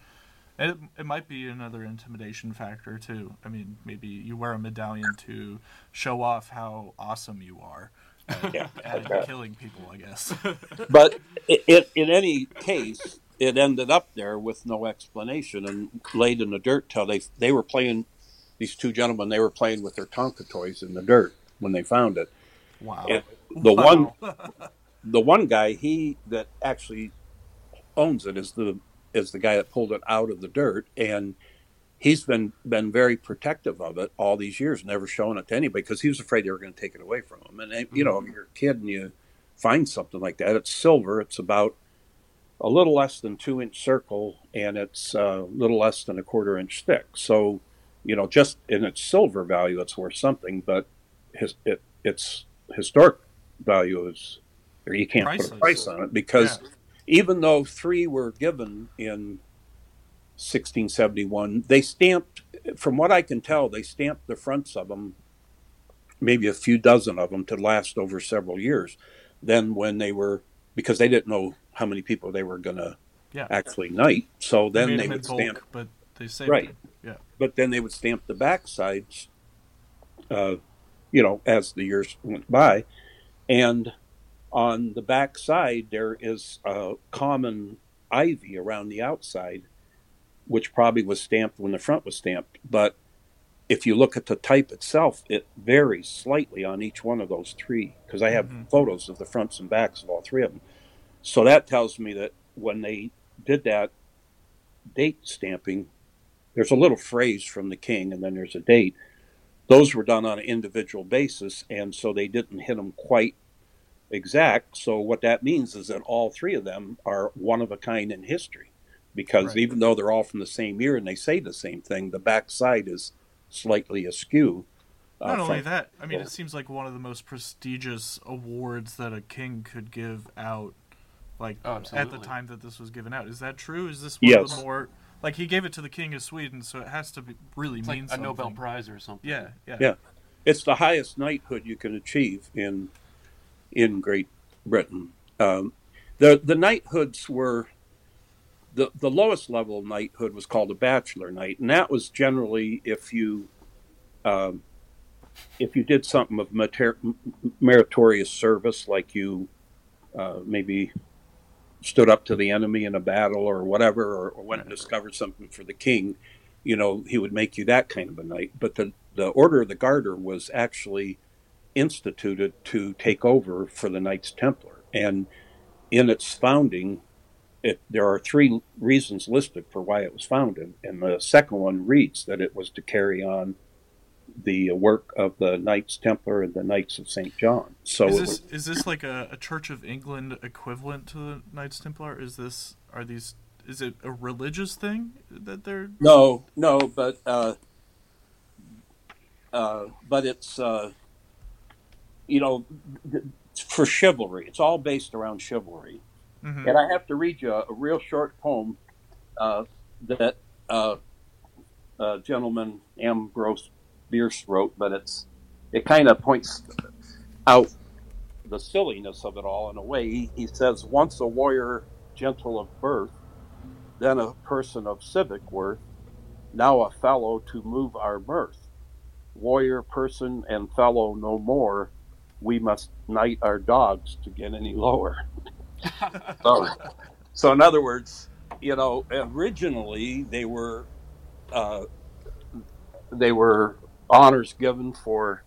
Speaker 2: And it, it might be another intimidation factor too. I mean, maybe you wear a medallion to show off how awesome you are yeah, at killing people, I guess.
Speaker 3: but it, it, in any case, it ended up there with no explanation and laid in the dirt till they they were playing. These two gentlemen, they were playing with their Tonka toys in the dirt when they found it.
Speaker 2: Wow.
Speaker 3: And the wow. one, the one guy, he that actually owns it is the is the guy that pulled it out of the dirt and he's been been very protective of it all these years, never showing it to anybody because he was afraid they were going to take it away from him. And you know, mm-hmm. if you're a kid and you find something like that, it's silver. It's about a little less than two inch circle, and it's a little less than a quarter inch thick. So, you know, just in its silver value, it's worth something. But his it, its historic value is, or you can't Priceless. put a price on it because. Yeah. Even though three were given in 1671. They stamped, from what I can tell, they stamped the fronts of them, maybe a few dozen of them, to last over several years. Then, when they were, because they didn't know how many people they were going to yeah. actually knight, so then they, they would bulk, stamp.
Speaker 2: But they
Speaker 3: right,
Speaker 2: them. yeah.
Speaker 3: But then they would stamp the back sides, uh, you know, as the years went by, and on the back side there is a common ivy around the outside which probably was stamped when the front was stamped. But if you look at the type itself, it varies slightly on each one of those three because I have mm-hmm. photos of the fronts and backs of all three of them. So that tells me that when they did that date stamping, there's a little phrase from the king and then there's a date. Those were done on an individual basis, and so they didn't hit them quite exact. So what that means is that all three of them are one of a kind in history, because right. even though they're all from the same year and they say the same thing, the backside is slightly askew.
Speaker 2: Uh, Not only that, I mean, it seems like one of the most prestigious awards that a king could give out, like oh, at the time that this was given out. Is that true? Is this one yes. of the more like he gave it to the king of Sweden, so it has to be really
Speaker 1: it's
Speaker 2: mean
Speaker 1: like
Speaker 2: something.
Speaker 1: a Nobel Prize or something.
Speaker 2: Yeah, yeah,
Speaker 3: yeah. It's the highest knighthood you can achieve in in Great Britain. Um, the the knighthoods were the the lowest level knighthood was called a bachelor knight, and that was generally if you um, if you did something of mater- meritorious service, like you uh, maybe stood up to the enemy in a battle or whatever, or, or went and discovered something for the king, you know, he would make you that kind of a knight. But the the Order of the Garter was actually instituted to take over for the Knights Templar, and in its founding, it, there are three reasons listed for why it was founded, and the second one reads that it was to carry on the work of the Knights Templar and the Knights of St. John. So
Speaker 2: is this, was, is this like a, a, Church of England equivalent to the Knights Templar? Is this are these is it a religious thing that they're
Speaker 3: no no but uh, uh, but it's uh, you know for chivalry it's all based around chivalry mm-hmm. and I have to read you a, a real short poem uh, that uh, gentleman Ambrose Bierce wrote, but it's it kind of points out the silliness of it all in a way. He, he says, Once a warrior gentle of birth, then a person of civic worth, now a fellow to move our mirth. Warrior, person, and fellow no more, we must knight our dogs to get any lower. so, so, in other words, you know, originally they were uh, they were honors given for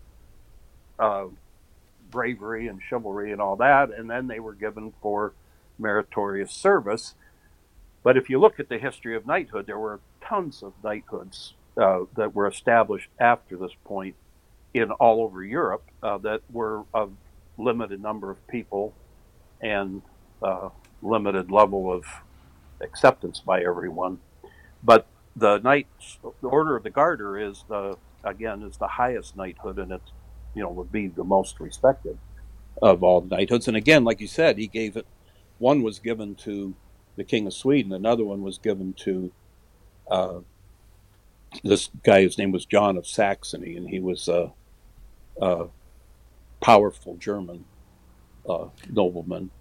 Speaker 3: uh, bravery and chivalry and all that, and then they were given for meritorious service. But if you look at the history of knighthood, there were tons of knighthoods uh, that were established after this point in all over Europe uh, that were of limited number of people and uh, limited level of acceptance by everyone. But the knights, the Order of the Garter is the again is the highest knighthood, and it's you know would be the most respected of all the knighthoods. And again, like you said, he gave it. One was given to the King of Sweden. Another one was given to uh, this guy. whose name was John of Saxony, and he was a, a powerful German uh, nobleman.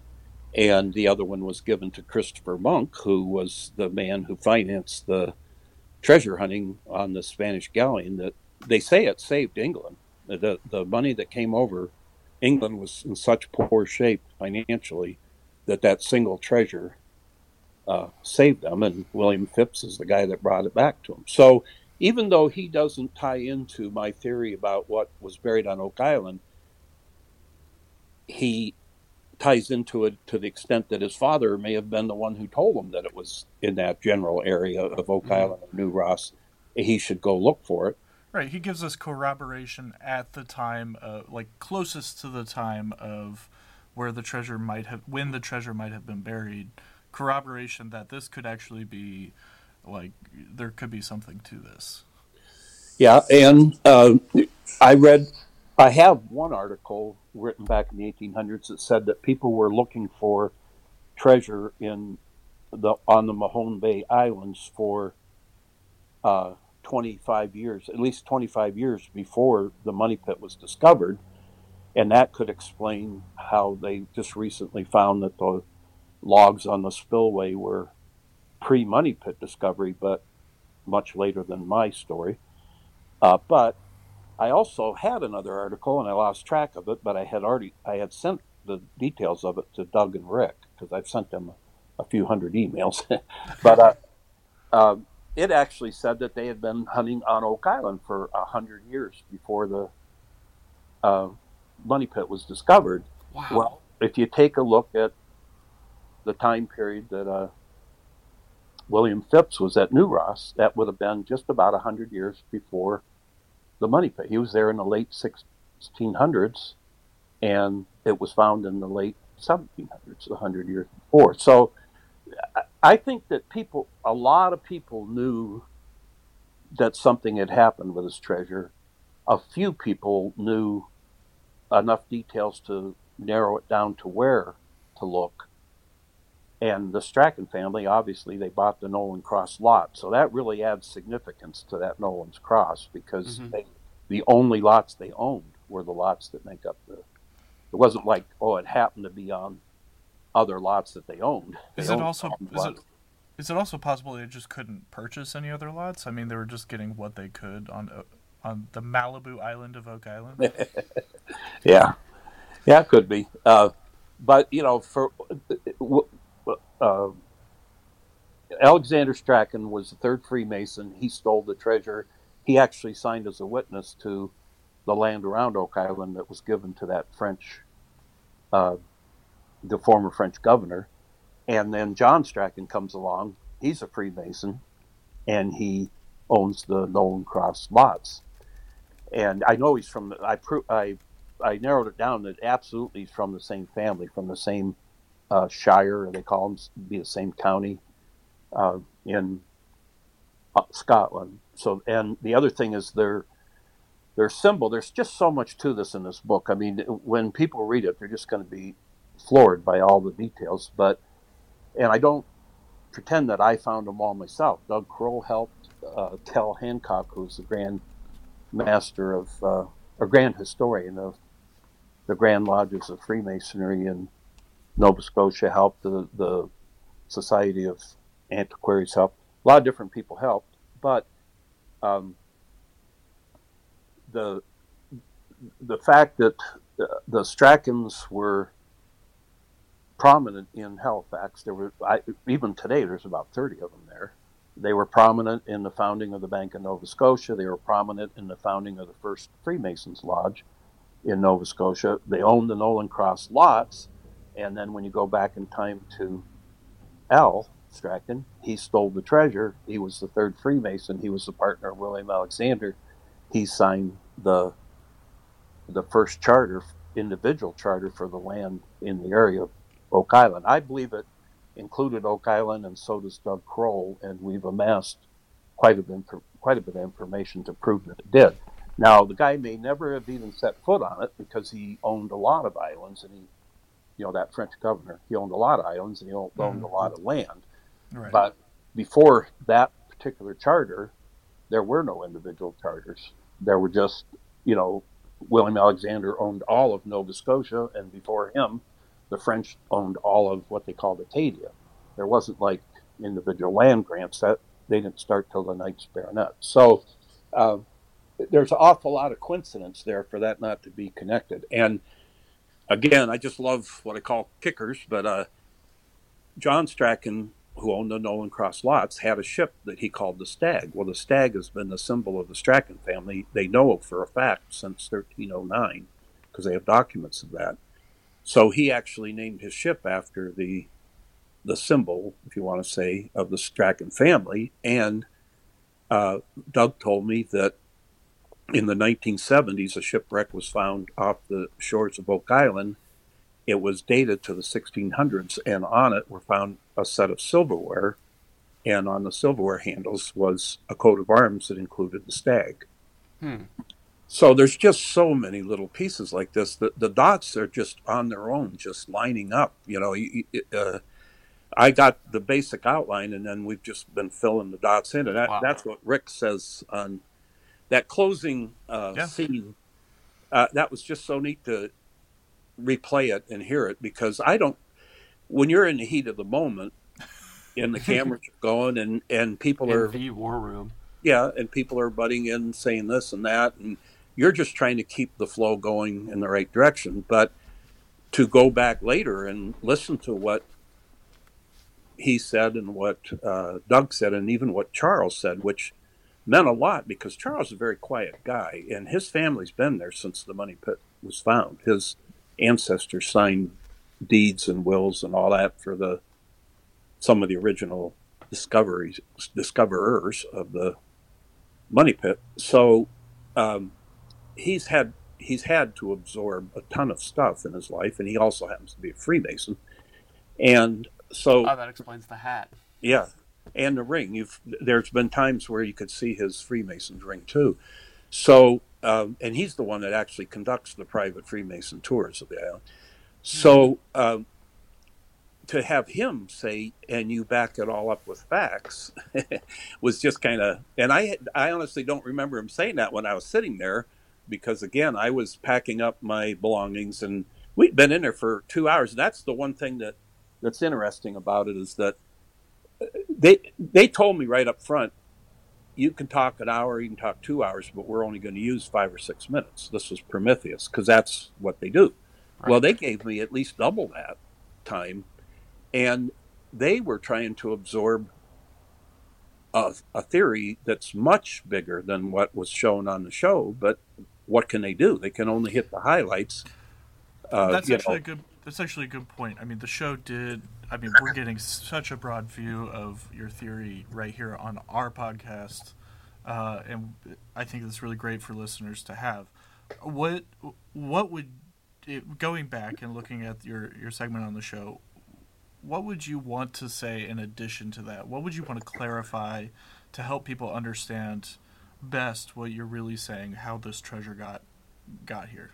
Speaker 3: And the other one was given to Christopher Monck, who was the man who financed the treasure hunting on the Spanish galleon that they say it saved England. The the money that came over, England was in such poor shape financially that that single treasure uh, saved them, and William Phips is the guy that brought it back to them. So even though he doesn't tie into my theory about what was buried on Oak Island, he ties into it to the extent that his father may have been the one who told him that it was in that general area of Oak mm-hmm. Island New Ross. He should go look for it.
Speaker 2: Right, he gives us corroboration at the time, uh, like closest to the time of where the treasure might have, when the treasure might have been buried. Corroboration that this could actually be, like, there could be something to this.
Speaker 3: Yeah, and uh, I read, I have one article written back in the 1800s that said that people were looking for treasure in the on the Mahone Bay Islands for uh, 25 years, at least 25 years before the money pit was discovered. And that could explain how they just recently found that the logs on the spillway were pre money pit discovery, but much later than my story. Uh, but I also had another article, and I lost track of it. But I had already I had sent the details of it to Doug and Rick because I've sent them a, a few hundred emails. but uh, uh, it actually said that they had been hunting on Oak Island for a hundred years before the uh, money pit was discovered.
Speaker 1: Wow.
Speaker 3: Well, if you take a look at the time period that uh, William Phips was at New Ross, that would have been just about a hundred years before the money pit. He was there in the late 1600s, and it was found in the late 1700s, a hundred years before. So I think that people, a lot of people knew that something had happened with his treasure. A few people knew enough details to narrow it down to where to look. And the Strachan family, obviously, they bought the Nolan Cross lot. So that really adds significance to that Nolan's Cross because
Speaker 1: Mhm.
Speaker 3: they, the only lots they owned were the lots that make up the. It wasn't like, oh, it happened to be on other lots that they owned. They
Speaker 2: Is it
Speaker 3: owned
Speaker 2: also is it is it also possible they just couldn't purchase any other lots? I mean, they were just getting what they could on uh, on the Malibu island of Oak Island.
Speaker 3: Yeah, yeah, it could be. Uh, but you know, for uh, Alexander Strachan was the third Freemason. He stole the treasure. He actually signed as a witness to the land around Oak Island that was given to that French, uh, the former French governor. And then John Strachan comes along. He's a Freemason, and he owns the Nolan Cross lots. And I know he's from. I I I narrowed it down that absolutely he's from the same family, from the same uh, shire, they call them be the same county uh, in uh, Scotland. So, and the other thing is their their symbol. There's just so much to this in this book. I mean, when people read it, they're just going to be floored by all the details. But, and I don't pretend that I found them all myself. Doug Crowell helped. Uh, Hancock, who's the grand master of, uh, or grand historian of the Grand Lodges of Freemasonry in Nova Scotia, helped. The, the Society of Antiquaries helped. A lot of different people helped. But um, the the fact that the, the Strachans were prominent in Halifax, there were I, even today. There's about thirty of them there. They were prominent in the founding of the Bank of Nova Scotia. They were prominent in the founding of the first Freemasons Lodge in Nova Scotia. They owned the Nolan Cross lots, and then when you go back in time to Al Strachan, he stole the treasure. He was the third Freemason. He was the partner of William Alexander. He signed the the first charter, individual charter for the land in the area of Oak Island. I believe it included Oak Island, and so does Doug Crowell, and we've amassed quite a bit, quite a bit of information to prove that it did. Now, the guy may never have even set foot on it because he owned a lot of islands, and he, you know, that French governor, he owned a lot of islands and he owned, owned a lot of land.
Speaker 2: Right.
Speaker 3: But before that particular charter, there were no individual charters. There were just, you know, William Alexander owned all of Nova Scotia, and before him, the French owned all of what they called Acadia. There wasn't like individual land grants that they didn't start till the Knights Baronet. So uh, there's an awful lot of coincidence there for that not to be connected. And again, I just love what I call kickers, but uh, John Strachan, who owned the Nolan Cross lots, had a ship that he called the Stag. Well, the Stag has been the symbol of the Strachan family. They know it for a fact since 1309 because they have documents of that. So he actually named his ship after the the symbol, if you want to say, of the Strachan family. And uh, Doug told me that in the 1970s, a shipwreck was found off the shores of Oak Island. It was dated to the 1600s, and on it were found a set of silverware, and on the silverware handles was a coat of arms that included the stag.
Speaker 1: Hmm.
Speaker 3: So there's just so many little pieces like this. The, the dots are just on their own, just lining up. You know, uh, I got the basic outline, and then we've just been filling the dots in, and that,
Speaker 1: Wow.
Speaker 3: that's what Rick says on that closing uh,
Speaker 2: Yeah.
Speaker 3: scene. Uh, that was just so neat to replay it and hear it because I don't. When you're in the heat of the moment, and the cameras are going, and and people
Speaker 1: In
Speaker 3: are
Speaker 1: the war room.
Speaker 3: yeah, and people are butting in, saying this and that, and you're just trying to keep the flow going in the right direction. But to go back later and listen to what he said and what uh, Doug said, and even what Charles said, which meant a lot because Charles is a very quiet guy, and his family's been there since the money pit was found. His ancestors signed deeds and wills and all that for the some of the original discoveries discoverers of the money pit. So um, he's had he's had to absorb a ton of stuff in his life, and he also happens to be a Freemason. And so
Speaker 1: oh, that explains the hat.
Speaker 3: Yeah, and the ring. You've there's been times where you could see his Freemason's ring too. So, um, and he's the one that actually conducts the private Freemason tours of the island. So, um, to have him say, and you back it all up with facts, was just kind of. And I, I honestly don't remember him saying that when I was sitting there, because again, I was packing up my belongings, and we'd been in there for two hours. That's the one thing that that's interesting about it is that they they told me right up front, you can talk an hour, you can talk two hours, but we're only going to use five or six minutes. This was Prometheus because that's what they do. Right. Well, they gave me at least double that time, and they were trying to absorb a, a theory that's much bigger than what was shown on the show. But what can they do? They can only hit the highlights.
Speaker 2: Uh, that's actually know. a good. That's actually a good point. I mean, the show did I mean, we're getting such a broad view of your theory right here on our podcast, uh, and I think it's really great for listeners to have. What what would it, going back and looking at your your segment on the show? What would you want to say in addition to that? What would you want to clarify to help people understand best what you're really saying? How this treasure got got here?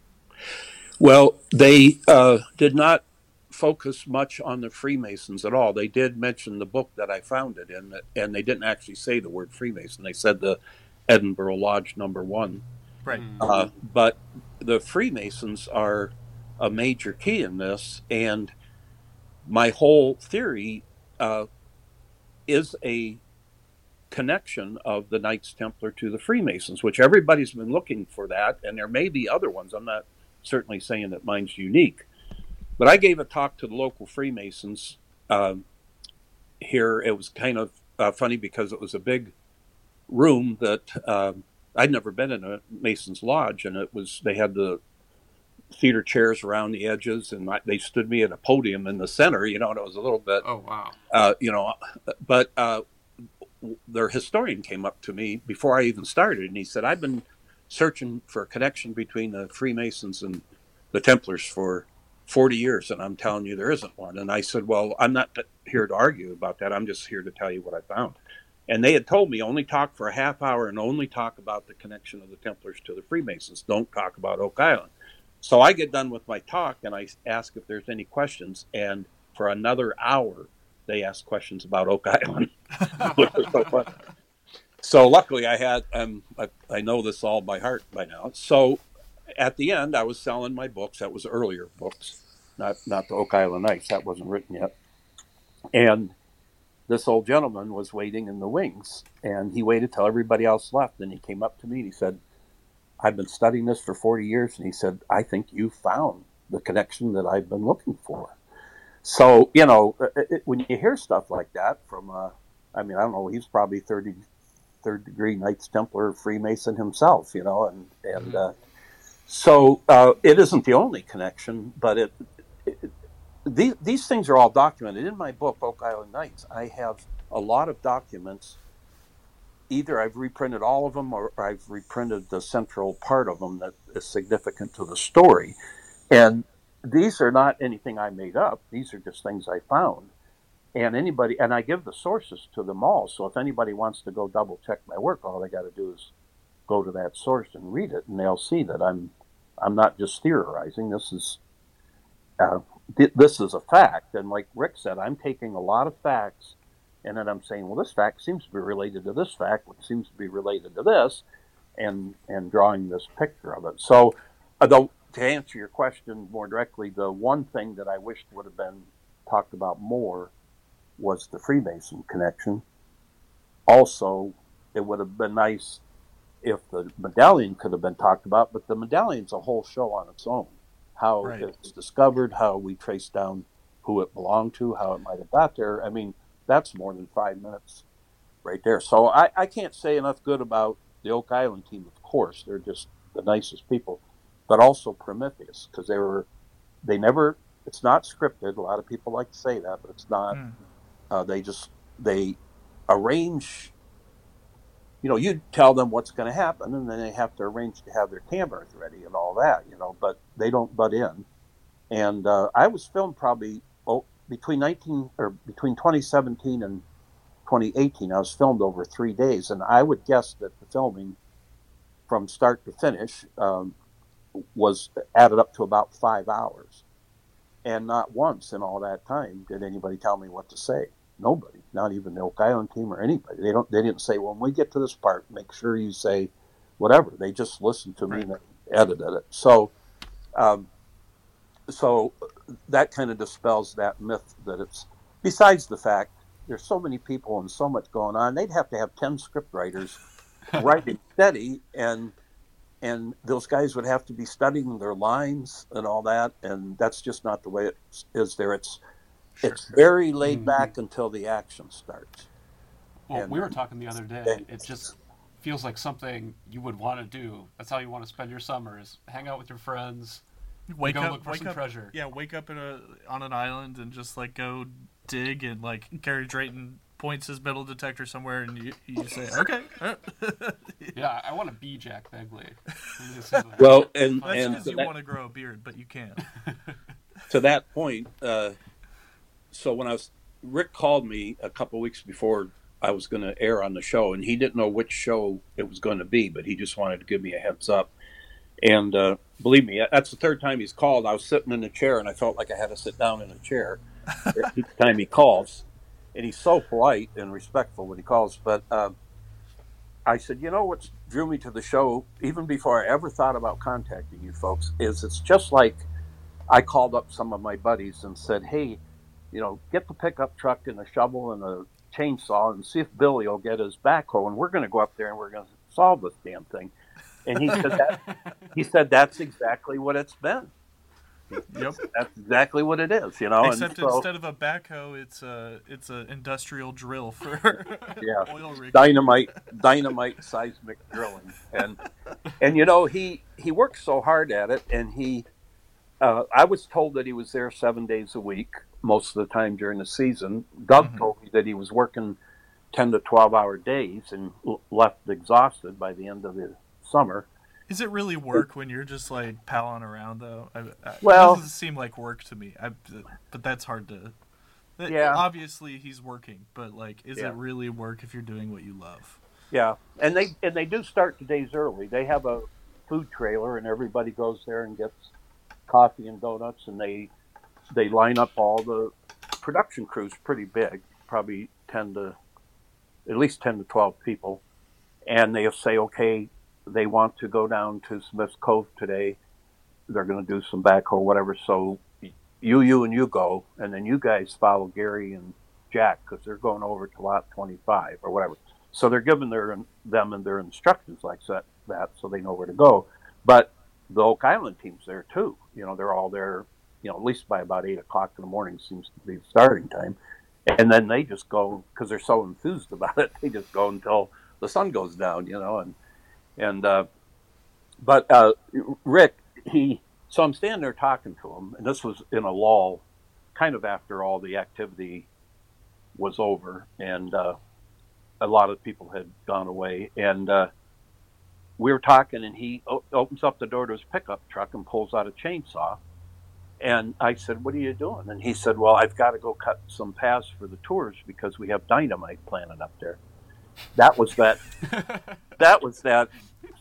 Speaker 3: Well, they uh, did not focus much on the Freemasons at all. They did mention the book that I found it in, and they didn't actually say the word Freemason. They said the Edinburgh Lodge Number One.
Speaker 2: Right.
Speaker 3: Uh, but the Freemasons are a major key in this, and my whole theory uh, is a connection of the Knights Templar to the Freemasons, which everybody's been looking for that, and there may be other ones. I'm not certainly saying that mine's unique, but I gave a talk to the local Freemasons um, here. It was kind of uh, funny because it was a big room that um, I'd never been in a Mason's lodge, and it was they had the theater chairs around the edges, and I, they stood me at a podium in the center. You know, and it was a little bit.
Speaker 1: Oh wow.
Speaker 3: Uh, you know, but uh, their historian came up to me before I even started, and he said, "I've been searching for a connection between the Freemasons and the Templars for 40 years and I'm telling you there isn't one. And I said, Well, I'm not here to argue about that. I'm just here to tell you what I found. And they had told me only talk for a half hour and only talk about the connection of the Templars to the Freemasons. Don't talk about Oak Island. So I get done with my talk and I ask if there's any questions. And for another hour, they ask questions about Oak Island. so, so, luckily, I had um, I, I know this all by heart by now. So at the end, I was selling my books. That was earlier books, not not the Oak Island Knights. That wasn't written yet. And this old gentleman was waiting in the wings, and he waited till everybody else left. And he came up to me and he said, "I've been studying this for 40 years," and he said, "I think you found the connection that I've been looking for." So you know, it, it, when you hear stuff like that from, uh, I mean, I don't know, he's probably 30 third degree Knights Templar Freemason himself, you know, and and uh, so uh, it isn't the only connection, but it, it, these, these things are all documented. In my book, Oak Island Knights. I have a lot of documents. Either I've reprinted all of them or I've reprinted the central part of them that is significant to the story. And these are not anything I made up, these are just things I found. And anybody, and I give the sources to them all. So if anybody wants to go double check my work, all they got to do is go to that source and read it, and they'll see that I'm I'm not just theorizing. This is uh, th- this is a fact, and like Rick said, I'm taking a lot of facts, and then I'm saying, well, this fact seems to be related to this fact, which seems to be related to this, and and drawing this picture of it. So, although to answer your question more directly, the one thing that I wished would have been talked about more was the Freemason connection. Also, it would have been nice if the medallion could have been talked about, but the medallion's a whole show on its own. How right. it's discovered, how we trace down who it belonged to, how it might have got there. I mean, that's more than five minutes right there. So I, I can't say enough good about the Oak Island team. Of course, they're just the nicest people, but also Prometheus because they were they never. It's not scripted. A lot of people like to say that, but it's not.
Speaker 2: Mm.
Speaker 3: Uh, they just they arrange. You know, you tell them what's going to happen, and then they have to arrange to have their cameras ready and all that. You know, but they don't butt in. And uh, I was filmed probably oh, between 19 or between 2017 and 2018. I was filmed over three days, and I would guess that the filming from start to finish um, was added up to about five hours. And not once in all that time did anybody tell me what to say. Nobody, not even the Oak Island team or anybody. They don't. They didn't say, "Well, when we get to this part, make sure you say whatever." They just listened to me and edited it. So, um, so that kind of dispels that myth that it's. Besides the fact there's so many people and so much going on, they'd have to have ten script writers writing steady, and and those guys would have to be studying their lines and all that, and that's just not the way it is there. It's it's very laid
Speaker 1: Mhm.
Speaker 3: back until the action starts.
Speaker 1: Well,
Speaker 3: And-
Speaker 1: we were talking the other day.
Speaker 3: and-
Speaker 1: It just feels like something you would want to do. That's how you want to spend your summers. Hang out with your friends.
Speaker 2: Wake
Speaker 1: go
Speaker 2: up,
Speaker 1: look for
Speaker 2: wake
Speaker 1: some
Speaker 2: up,
Speaker 1: treasure.
Speaker 2: Yeah, wake up in a on an island and just like go dig and like Gary Drayton points his metal detector somewhere and you, you say okay.
Speaker 1: Yeah, I want to be Jack Begley. Let me just say that.
Speaker 3: Well, and
Speaker 2: That's
Speaker 3: and
Speaker 2: you
Speaker 3: that,
Speaker 2: want to grow a beard, but you can't.
Speaker 3: to that point, uh, so when I was Rick called me a couple weeks before I was going to air on the show, and he didn't know which show it was going to be, but he just wanted to give me a heads up. And uh, believe me, that's the third time he's called. I was sitting in a chair, and I felt like I had to sit down in a chair each time he calls. And he's so polite and respectful when he calls. But um, I said, you know what drew me to the show, even before I ever thought about contacting you folks, is it's just like I called up some of my buddies and said, hey, you know, get the pickup truck and a shovel and a chainsaw and see if Billy will get his backhoe, and we're going to go up there and we're going to solve this damn thing. And he said that he said that's exactly what it's been.
Speaker 2: Yep.
Speaker 3: That's exactly what it is, you know.
Speaker 2: Except
Speaker 3: and so,
Speaker 2: instead of a backhoe, it's a it's an industrial drill for
Speaker 3: Yeah.
Speaker 2: oil rig.
Speaker 3: dynamite dynamite seismic drilling and and you know he he works so hard at it and he uh, i was told that he was there seven days a week most of the time during the season doug
Speaker 2: Mhm.
Speaker 3: told me that he was working 10 to 12 hour days and l- left exhausted by the end of the summer
Speaker 2: Is it really work when you're just like palling around though? I, I,
Speaker 3: Well-
Speaker 2: it doesn't seem like work to me. I, but that's hard to. that-
Speaker 3: Yeah.
Speaker 2: Obviously, he's working, but like, is
Speaker 3: Yeah.
Speaker 2: it really work if you're doing what you love?
Speaker 3: Yeah, and they and they do start the days early. They have a food trailer, and everybody goes there and gets coffee and donuts, and they they line up all the production crews pretty big, probably ten to at least ten to twelve people, and they'll say, okay, they want to go down to Smith's Cove today. They're going to do some backhoe, whatever. So you, you, and you go, and then you guys follow Gary and Jack because they're going over to lot twenty-five or whatever. So they're giving their them and their instructions like that, that so they know where to go. But the Oak Island team's there too. You know, they're all there. You know, at least by about eight o'clock in the morning seems to be the starting time, and then they just go because they're so enthused about it. They just go until the sun goes down. You know, and and uh, but uh, Rick, he so I'm standing there talking to him, and this was in a lull, kind of after all the activity was over, and uh, a lot of people had gone away, and uh, we were talking, and he o- opens up the door to his pickup truck and pulls out a chainsaw. And I said, "What are you doing?" And he said, "Well, I've got to go cut some paths for the tours because we have dynamite planted up there." That was that. that was that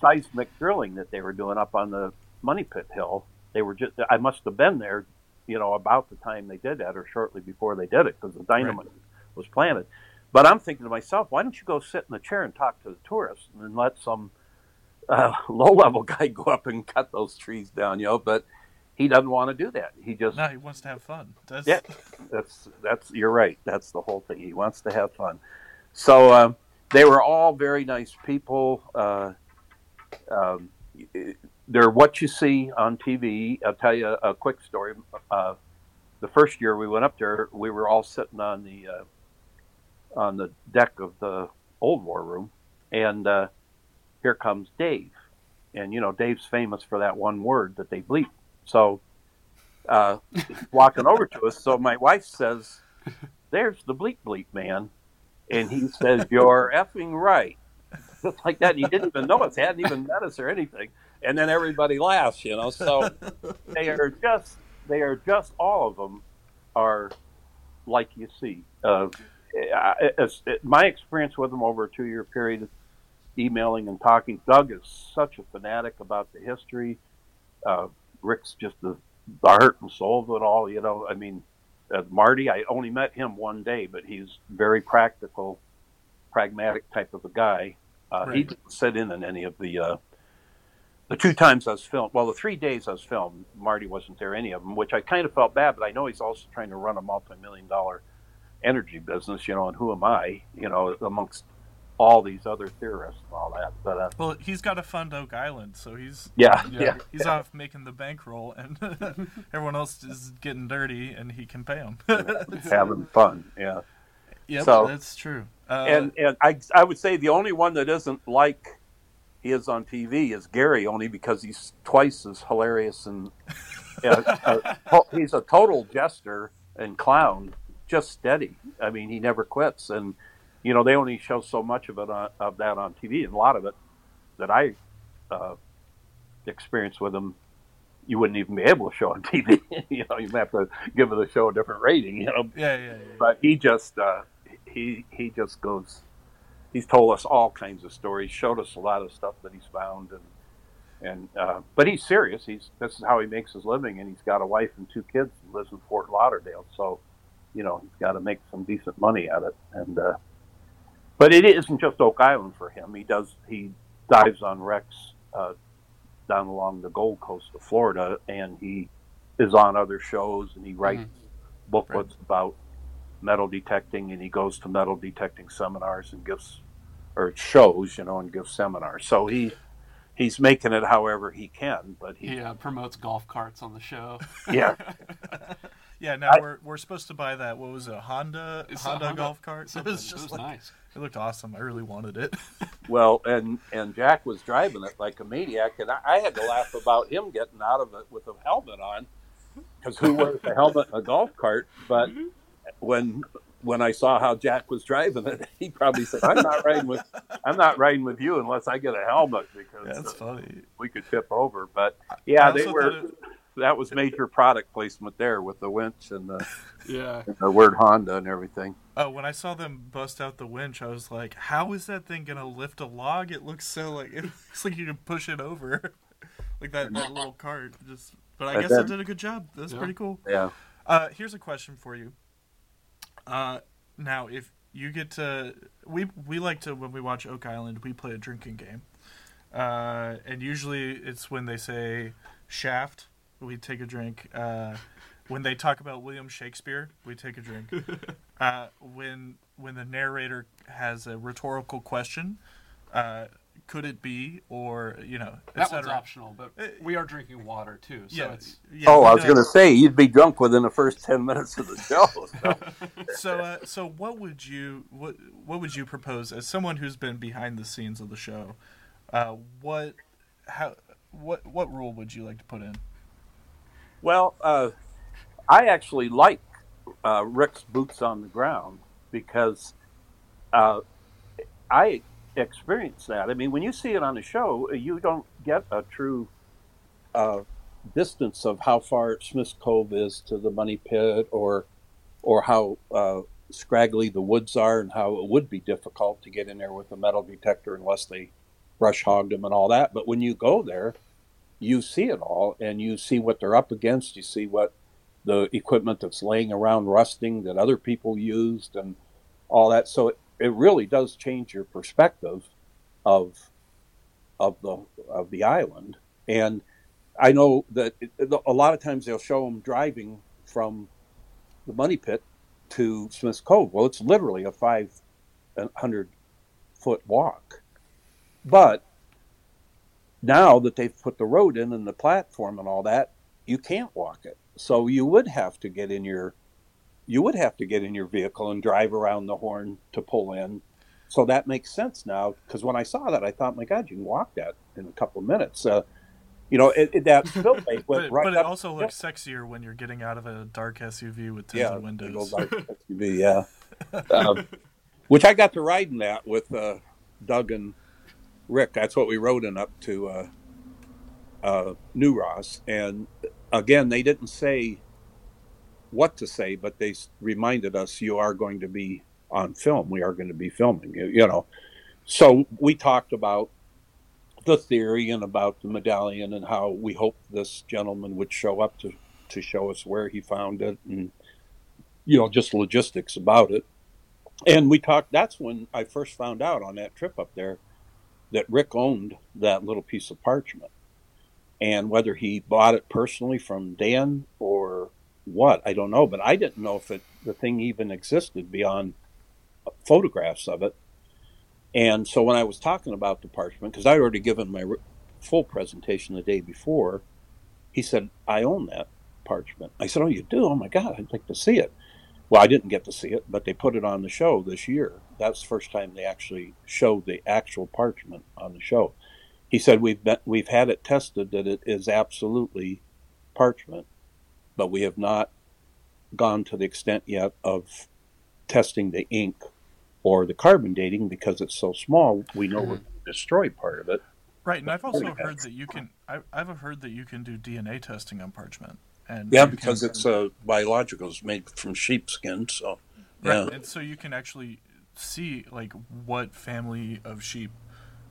Speaker 3: seismic drilling that they were doing up on the Money Pit Hill. They were just. I must have been there, you know, about the time they did that, or shortly before they did it, because the dynamite was planted. But I'm thinking to myself, why don't you go sit in the chair and talk to the tourists and let some uh, low level guy go up and cut those trees down, you know? But he doesn't want to do that. He just
Speaker 2: No, he wants to have fun. That's,
Speaker 3: Yeah. that's that's you're right. That's the whole thing. He wants to have fun. So um, they were all very nice people. Uh, um, they're what you see on TV. I'll tell you a quick story. Uh, the first year we went up there, we were all sitting on the uh, on the deck of the old war room, and uh, here comes Dave, and you know Dave's famous for that one word that they bleep. So uh, walking over to us, so my wife says, "There's the bleep bleep man," and he says, "You're effing right." Just like that, And he didn't even know us, hadn't even met us or anything, and then everybody laughs, you know. So they are just, they are just all of them are like you see. Uh, it, my experience with them over a two-year period, emailing and talking. Doug is such a fanatic about the history. Uh, Rick's just the, the heart and soul of it all. You know, I mean, uh, Marty, I only met him one day, but he's very practical, pragmatic type of a guy. Uh, right. He didn't sit in on any of the uh, the two times I was filmed. Well, the three days I was filmed, Marty wasn't there any of them, which I kind of felt bad. But I know he's also trying to run a multi-million dollar energy business, you know. And who am I, you know, amongst all these other theorists and all that. But uh,
Speaker 2: well, he's got to fund Oak Island, so he's
Speaker 3: yeah, yeah, yeah
Speaker 2: he's yeah. off making the bankroll, and everyone else is getting dirty, and he can pay them.
Speaker 3: Having fun, yeah.
Speaker 2: Yep, so, that's true.
Speaker 3: Uh, and and I I would say the only one that isn't like he is on TV is Gary, only because he's twice as hilarious and uh, uh, he's a total jester and clown, just steady. I mean, he never quits, and you know they only show so much of it on, of that on TV, and a lot of it that I uh, experienced with him you wouldn't even be able to show on TV. you know, you'd have to give the show a different rating. You know.
Speaker 2: Yeah, yeah. yeah.
Speaker 3: But he just uh, he he just goes. He's told us all kinds of stories. Showed us a lot of stuff that he's found, and and uh, but he's serious. He's this is how he makes his living, and he's got a wife and two kids. He lives in Fort Lauderdale, so you know he's got to make some decent money at it. And uh, but it isn't just Oak Island for him. He does he dives on wrecks uh, down along the Gold Coast of Florida, and he is on other shows, and he writes mm-hmm. booklets right. about metal detecting, and he goes to metal detecting seminars and gives or shows, you know, and gives seminars. So he he's making it however he can, but he
Speaker 1: yeah promotes golf carts on the show.
Speaker 3: Yeah.
Speaker 2: yeah, now I, we're we're supposed to buy that. What was it, Honda Honda, Honda, golf cart?
Speaker 1: It was just it was like, nice.
Speaker 2: It looked awesome. I really wanted it.
Speaker 3: well, and and Jack was driving it like a maniac, and I, I had to laugh about him getting out of it with a helmet on, because who wears a helmet in a golf cart? But mm-hmm when when I saw how Jack was driving it, he probably said, "I'm not riding with I'm not riding with you unless I get a helmet because
Speaker 2: that's uh, funny.
Speaker 3: We could tip over." But yeah, they were. It... That was major product placement there with the winch and the
Speaker 1: yeah
Speaker 3: and the word Honda and everything.
Speaker 2: Oh, when I saw them bust out the winch, I was like, "How is that thing gonna lift a log? It looks so like it looks like you can push it over, like that, that little cart." Just, but I guess then, it did a good job. That's yeah. pretty cool.
Speaker 3: Yeah.
Speaker 2: Uh, here's a question for you. Uh, now, if you get to, we we like to when we watch Oak Island, we play a drinking game, uh, and usually it's when they say Shaft, we take a drink. Uh, when they talk about William Shakespeare, we take a drink. Uh, when when the narrator has a rhetorical question, uh, could it be or you know
Speaker 1: that one's optional but uh, we are drinking water too so yeah, it's
Speaker 3: yeah, oh i was going to say you'd be drunk within the first 10 minutes of the show
Speaker 2: so. So, uh, so what would you what what would you propose as someone who's been behind the scenes of the show uh, what how what what rule would you like to put in?
Speaker 3: Well uh, i actually like uh, rick's boots on the ground because uh, i experience that. I mean, when you see it on the show, you don't get a true uh, distance of how far Smith's Cove is to the Money Pit, or or how uh, scraggly the woods are, and how it would be difficult to get in there with a metal detector unless they brush hogged them and all that. But when you go there, you see it all, and you see what they're up against. You see what the equipment that's laying around rusting that other people used, and all that. So it, it really does change your perspective of of the of the island. And I know that it, a lot of times they'll show them driving from the Money Pit to Smith's Cove. Well, it's literally a 500 foot walk. But now that they've put the road in and the platform and all that, you can't walk it. So you would have to get in your you would have to get in your vehicle and drive around the horn to pull in. So that makes sense now because when I saw that, I thought, my God, you can walk that in a couple of minutes. Uh, you know, it, it, that spillway
Speaker 2: but,
Speaker 3: right
Speaker 2: but it
Speaker 3: up-
Speaker 2: also looks sexier when you're getting out of a dark SUV with tinted
Speaker 3: yeah,
Speaker 2: windows.
Speaker 3: old dark SUV, yeah. um, which I got to ride in that with uh, Doug and Rick. That's what we rode in up to uh, uh, New Ross. And again, they didn't say what to say, but they reminded us you are going to be on film. We are going to be filming, you, know. So we talked about the theory and about the medallion and how we hoped this gentleman would show up to, to show us where he found it and, you know, just logistics about it. And we talked, that's when I first found out on that trip up there that Rick owned that little piece of parchment. And whether he bought it personally from Dan or what, I don't know. But I didn't know if it, the thing even existed beyond photographs of it. And so when I was talking about the parchment, because I'd already given my full presentation the day before, he said, I own that parchment. I said, Oh, you do? Oh my God, I'd like to see it. Well, I didn't get to see it, but they put it on the show this year. That's the first time they actually showed the actual parchment on the show. He said we've been, we've had it tested that it is absolutely parchment, but we have not gone to the extent yet of testing the ink or the carbon dating because it's so small. We know we're mm-hmm. destroy part of it.
Speaker 2: Right, and I've also heard that you can. I, I've heard that you can do DNA testing on parchment, and
Speaker 3: Yeah, because
Speaker 2: can-
Speaker 3: it's a biological. It's made from sheepskin, so yeah.
Speaker 2: and so you can actually see like what family of sheep,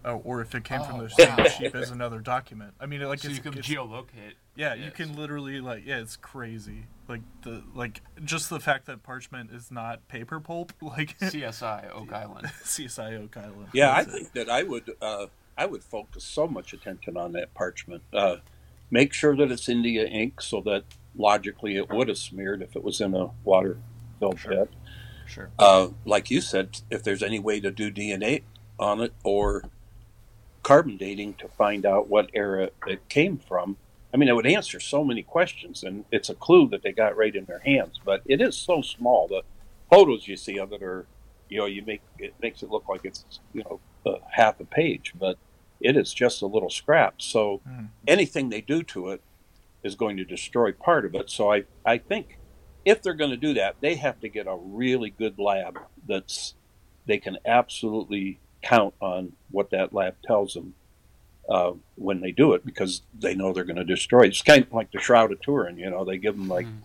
Speaker 2: uh, or if it came from
Speaker 1: Oh,
Speaker 2: the same sheep as another document. I mean, like
Speaker 1: so
Speaker 2: it's,
Speaker 1: you can
Speaker 2: it's-
Speaker 1: geolocate.
Speaker 2: yeah, you can literally like yeah, it's crazy. Like the like just the fact that parchment is not paper pulp, like
Speaker 1: CSI Oak Island.
Speaker 2: CSI Oak Island.
Speaker 3: Yeah, I
Speaker 2: That's it.
Speaker 3: think that I would uh, I would focus so much attention on that parchment. Uh, make sure that it's India ink, so that logically it would have smeared if it was in a water filled
Speaker 2: Sure.
Speaker 3: pit.
Speaker 2: sure.
Speaker 3: Uh, like you said, if there's any way to do DNA on it or carbon dating to find out what era it came from, I mean, it would answer so many questions, and it's a clue that they got right in their hands. But it is so small. The photos you see of it are, you know, you make it makes it look like it's you know uh, half a page, but it is just a little scrap. So
Speaker 2: Mhm.
Speaker 3: anything they do to it is going to destroy part of it. So I I think if they're going to do that, they have to get a really good lab that's they can absolutely count on what that lab tells them uh, when they do it because they know they're going to destroy it. It's kind of like the Shroud of Turin, you know, they give them like
Speaker 1: Mhm.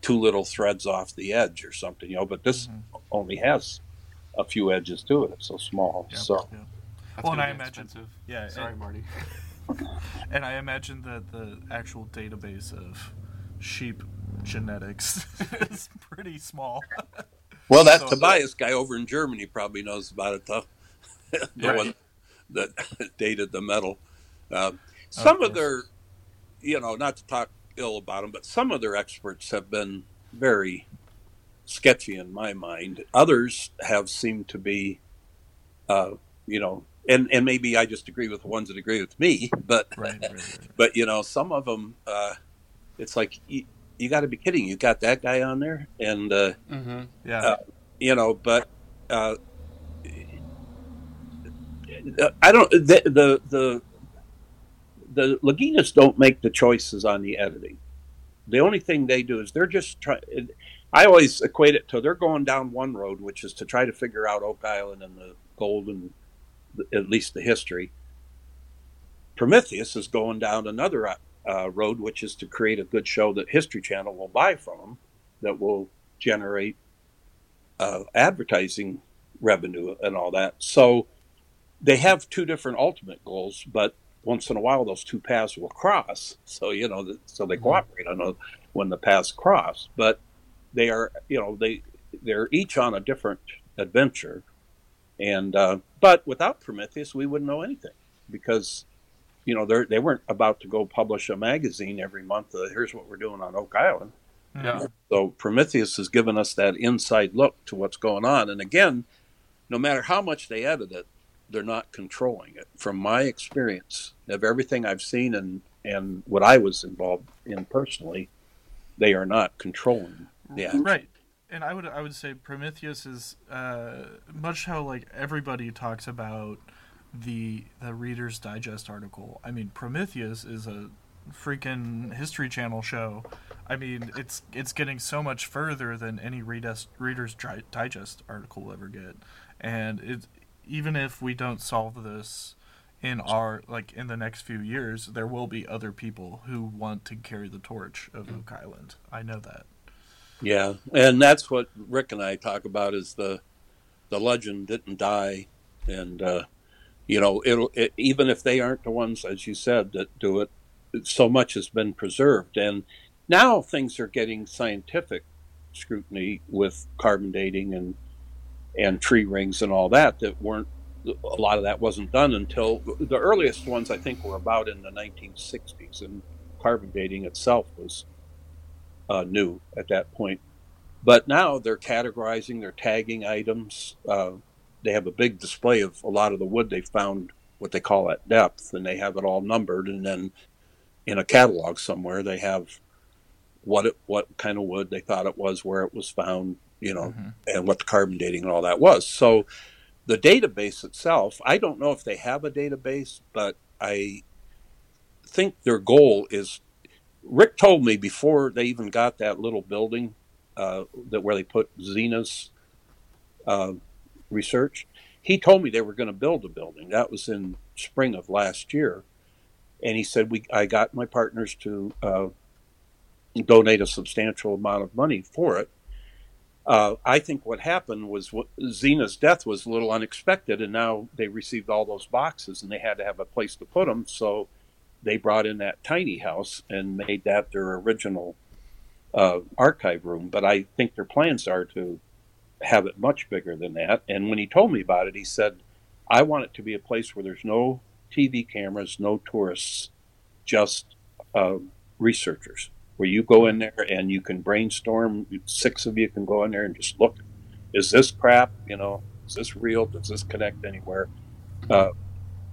Speaker 3: two little threads off the edge or something, you know, but this
Speaker 2: Mhm.
Speaker 3: only has a few edges to it. It's so small.
Speaker 2: Yeah,
Speaker 3: So
Speaker 2: yeah. Well, and I imagine-
Speaker 1: expensive.
Speaker 2: yeah,
Speaker 1: Sorry,
Speaker 2: and-
Speaker 1: Marty.
Speaker 2: And I imagine that the actual database of sheep genetics is pretty small.
Speaker 3: Well, that
Speaker 2: So-
Speaker 3: Tobias guy over in Germany probably knows about it, though. the
Speaker 2: Right.
Speaker 3: one that dated the metal. Um, some of
Speaker 2: course.
Speaker 3: their, you know, not to talk ill about them, but some of their experts have been very sketchy in my mind. Others have seemed to be, uh, you know, and, and maybe I just agree with the ones that agree with me, but
Speaker 2: right, right, right.
Speaker 3: but you know, some of them, uh, it's like you, you got to be kidding! You got that guy on there, and uh,
Speaker 1: Mm-hmm.
Speaker 2: Yeah,
Speaker 3: Uh, you know, but uh, I don't. The the the, the Laginas don't make the choices on the editing. The only thing they do is they're just trying. I always equate it to they're going down one road, which is to try to figure out Oak Island and the gold and at least the history. Prometheus is going down another uh, road, which is to create a good show that History Channel will buy from them, that will generate uh, advertising revenue and all that. So they have two different ultimate goals, but once in a while those two paths will cross. So you know, so they
Speaker 1: Mhm.
Speaker 3: cooperate on a, when the paths cross. But they are, you know, they they're each on a different adventure. And uh, but without Prometheus, we wouldn't know anything because you know they they weren't about to go publish a magazine every month. Uh, Here's what we're doing on Oak Island.
Speaker 1: Yeah.
Speaker 3: So Prometheus has given us that inside look to what's going on. And again, no matter how much they edit it, they're not controlling it. From my experience of everything I've seen and, and what I was involved in personally, they are not controlling the action.
Speaker 2: right. and I would I would say Prometheus is uh, much how like everybody talks about the the Reader's Digest article. I mean, Prometheus is a freaking History Channel show. I mean, it's it's getting so much further than any Reader's Reader's Digest article will ever get, and it even if we don't solve this in our like in the next few years, there will be other people who want to carry the torch of Oak Island. I know that.
Speaker 3: Yeah, and that's what Rick and I talk about is the the legend didn't die, and uh, you know it'll it, even if they aren't the ones, as you said, that do it, so much has been preserved, and now things are getting scientific scrutiny with carbon dating and and tree rings and all that that weren't a lot of that wasn't done until the earliest ones I think were about in the 1960s, and carbon dating itself was uh, new at that point. But now they're categorizing, they're tagging items. Uh, they have a big display of a lot of the wood they found, what they call at depth, and they have it all numbered. And then in a catalog somewhere, they have what it, what kind of wood they thought it was, where it was found, you know, mm-hmm. and what the carbon dating and all that was. So the database itself, I don't know if they have a database, but I think their goal is. Rick told me before they even got that little building uh, that where they put Zena's uh, research. He told me they were going to build a building. That was in spring of last year, and he said we. I got my partners to uh, donate a substantial amount of money for it, uh, I think what happened was what, Zena's death was a little unexpected, and now they received all those boxes and they had to have a place to put them. So they brought in that tiny house and made that their original uh, archive room. But I think their plans are to have it much bigger than that. And when he told me about it, he said, I want it to be a place where there's no TV cameras, no tourists, just uh, researchers where you go in there and you can brainstorm. Six of you can go in there and just look. Is this crap? You know, is this real? Does this connect anywhere? Uh,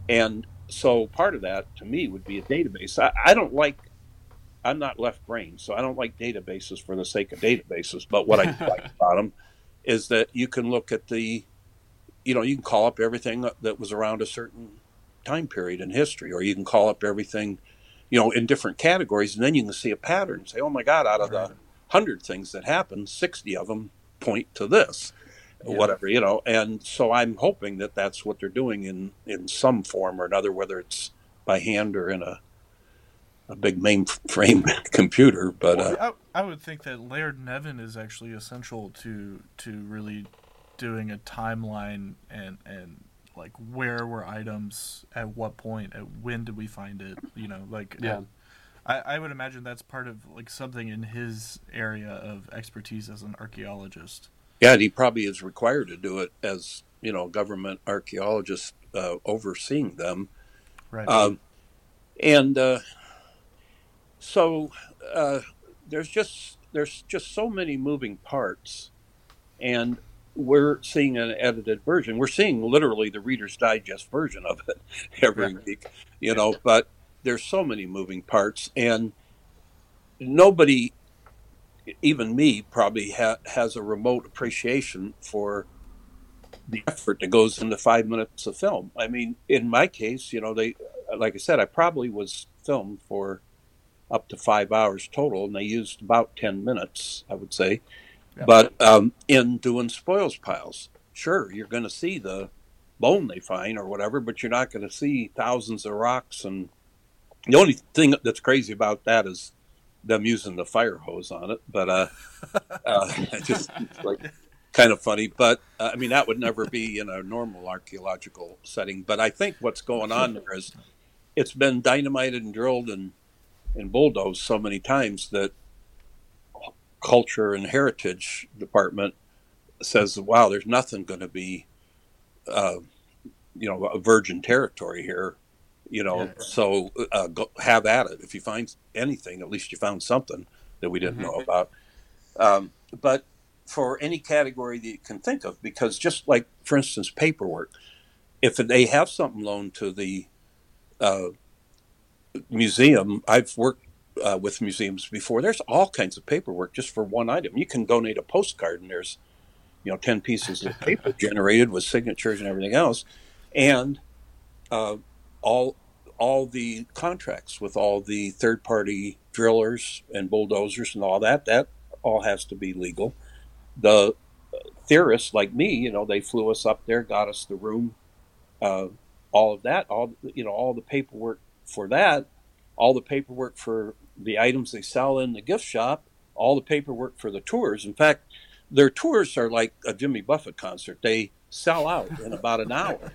Speaker 3: and so part of that to me would be a database. I, I don't like. I'm not left brain, so I don't like databases for the sake of databases. But what I like about them is that you can look at the, you know, you can call up everything that was around a certain time period in history, or you can call up everything you know, in different categories, and then you can see a pattern. Say, oh my God, out of right. the hundred things that happen, sixty of them point to this, yeah. whatever you know. And so I'm hoping that that's what they're doing in in some form or another, whether it's by hand or in a a big mainframe computer. But well,
Speaker 2: uh, I, I would think that Laird Niven is actually essential to to really doing a timeline and and like where were items at what point at when did we find it you know like
Speaker 1: yeah.
Speaker 2: I, I would imagine that's part of like something in his area of expertise as an archaeologist.
Speaker 3: Yeah he probably is required to do it as you know government archaeologist uh, overseeing them.
Speaker 2: Right. Um,
Speaker 3: and uh, so uh, there's just there's just so many moving parts. And we're seeing an edited version. We're seeing literally the Reader's Digest version of it every week, you know, but there's so many moving parts and nobody even me probably ha- has a remote appreciation for the effort that goes into five minutes of film. I mean, in my case, you know, they, like I said, I probably was filmed for up to five hours total, and they used about 10 minutes, I would say. But um, in doing spoils piles, sure, you're going to see the bone they find or whatever, but you're not going to see thousands of rocks. And the only thing that's crazy about that is them using the fire hose on it. But uh, uh, just like kind of funny. But uh, I mean, that would never be in a normal archaeological setting. But I think what's going on there is it's been dynamited and drilled and and bulldozed so many times that culture and heritage department says, "Wow, there's nothing going to be, uh, you know, a virgin territory here." You know, yeah. so uh, go, have at it. If you find anything, at least you found something that we didn't mm-hmm. know about. Um, but for any category that you can think of, because just like, for instance, paperwork, if they have something loaned to the uh, museum, I've worked uh, with museums before. There's all kinds of paperwork just for one item. You can donate a postcard, and there's you know ten pieces of paper generated with signatures and everything else, and uh, all all the contracts with all the third party drillers and bulldozers and all that. That all has to be legal. The theorists like me, you know, they flew us up there, got us the room, uh, all of that, all you know, all the paperwork for that, all the paperwork for the items they sell in the gift shop, all the paperwork for the tours. In fact, their tours are like a Jimmy Buffett concert. They sell out in about an hour.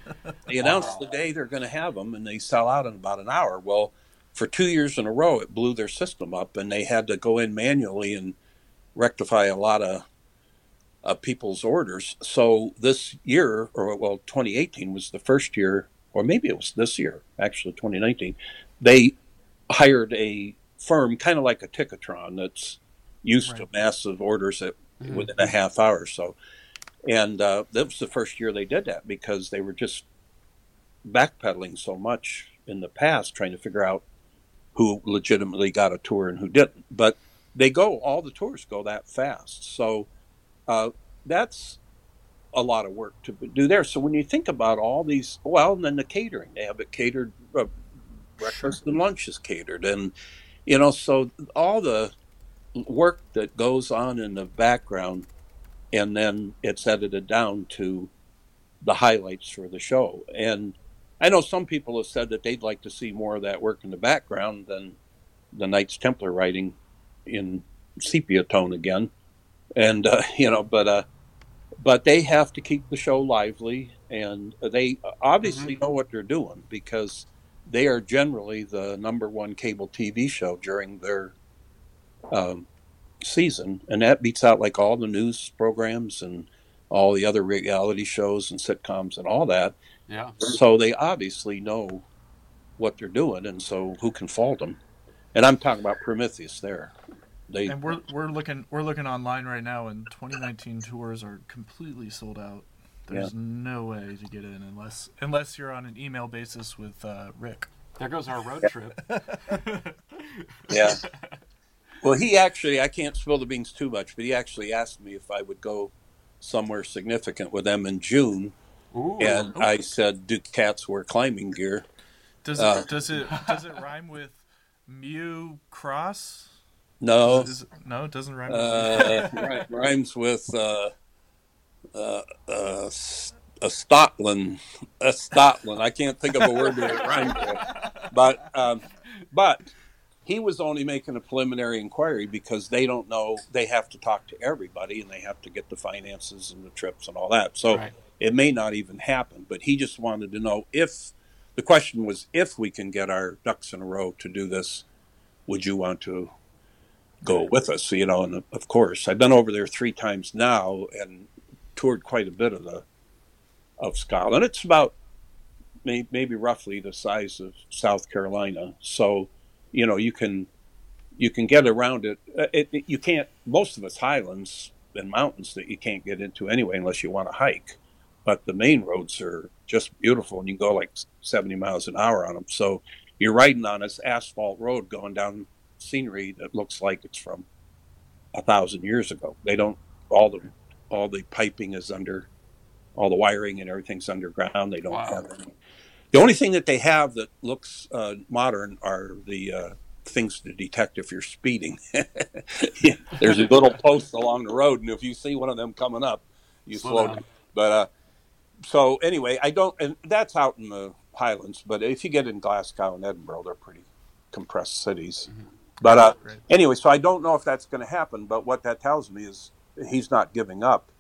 Speaker 3: They announce wow. the day they're going to have them, and they sell out in about an hour. Well, for two years in a row, it blew their system up, and they had to go in manually and rectify a lot of uh, people's orders. So this year, or well, 2018 was the first year, or maybe it was this year, actually 2019. They hired a firm, kind of like a Ticketron, that's used right. to massive orders at, mm-hmm. within a half hour. So, and uh, that was the first year they did that because they were just backpedaling so much in the past, trying to figure out who legitimately got a tour and who didn't. But they go, all the tours go that fast. So uh, that's a lot of work to do there. So when you think about all these, well, and then the catering, they have it catered, uh, breakfast and lunch is catered. And, you know, so all the work that goes on in the background and then it's edited down to the highlights for the show. And I know some people have said that they'd like to see more of that work in the background than the Knights Templar writing in sepia tone again and uh, you know, but uh, but they have to keep the show lively, and they obviously mm-hmm. know what they're doing because they are generally the number one cable TV show during their um, season, and that beats out like all the news programs and all the other reality shows and sitcoms and all that.
Speaker 1: Yeah.
Speaker 3: So they obviously know what they're doing, and so who can fault them? And I'm talking about Prometheus there.
Speaker 2: They and we're we're looking we're looking online right now, and 2019 tours are completely sold out. There's yeah. no way to get in unless unless you're on an email basis with uh, Rick.
Speaker 1: There goes our road trip.
Speaker 3: yeah. Well, he actually, I can't spill the beans too much, but he actually asked me if I would go somewhere significant with them in June. Ooh, and ooh. I said, "Do cats wear climbing gear?"
Speaker 2: Does it uh, does it does it rhyme with Mew Cross?
Speaker 3: No,
Speaker 2: is, no, it doesn't rhyme.
Speaker 3: Uh, rhymes with uh, uh, uh, a Scotland. A Scotland. I can't think of a word that rhymes with. But um, but he was only making a preliminary inquiry because they don't know. They have to talk to everybody and they have to get the finances and the trips and all that. So right. it may not even happen. But he just wanted to know if the question was if we can get our ducks in a row to do this. Would you want to go with us, you know. And of course, I've been over there three times now and toured quite a bit of the of Scotland. It's about maybe roughly the size of South Carolina, so you know you can you can get around it. Uh, it, it you can't. Most of it's highlands and mountains that you can't get into anyway unless you want to hike. But the main roads are just beautiful, and you can go like 70 miles an hour on them. So you're riding on this asphalt road going down scenery that looks like it's from a thousand years ago. They don't all the all the piping is under all the wiring and everything's underground. They don't wow. have any. The only thing that they have that looks uh, modern are the uh, things to detect if you're speeding. yeah, there's a little post along the road, and if you see one of them coming up, you slow, slow down. But uh, so anyway, I don't, and that's out in the Highlands. But if you get in Glasgow and Edinburgh, they're pretty compressed cities. Mm-hmm. But uh, anyway, so I don't know if that's going to happen. But what that tells me is he's not giving up,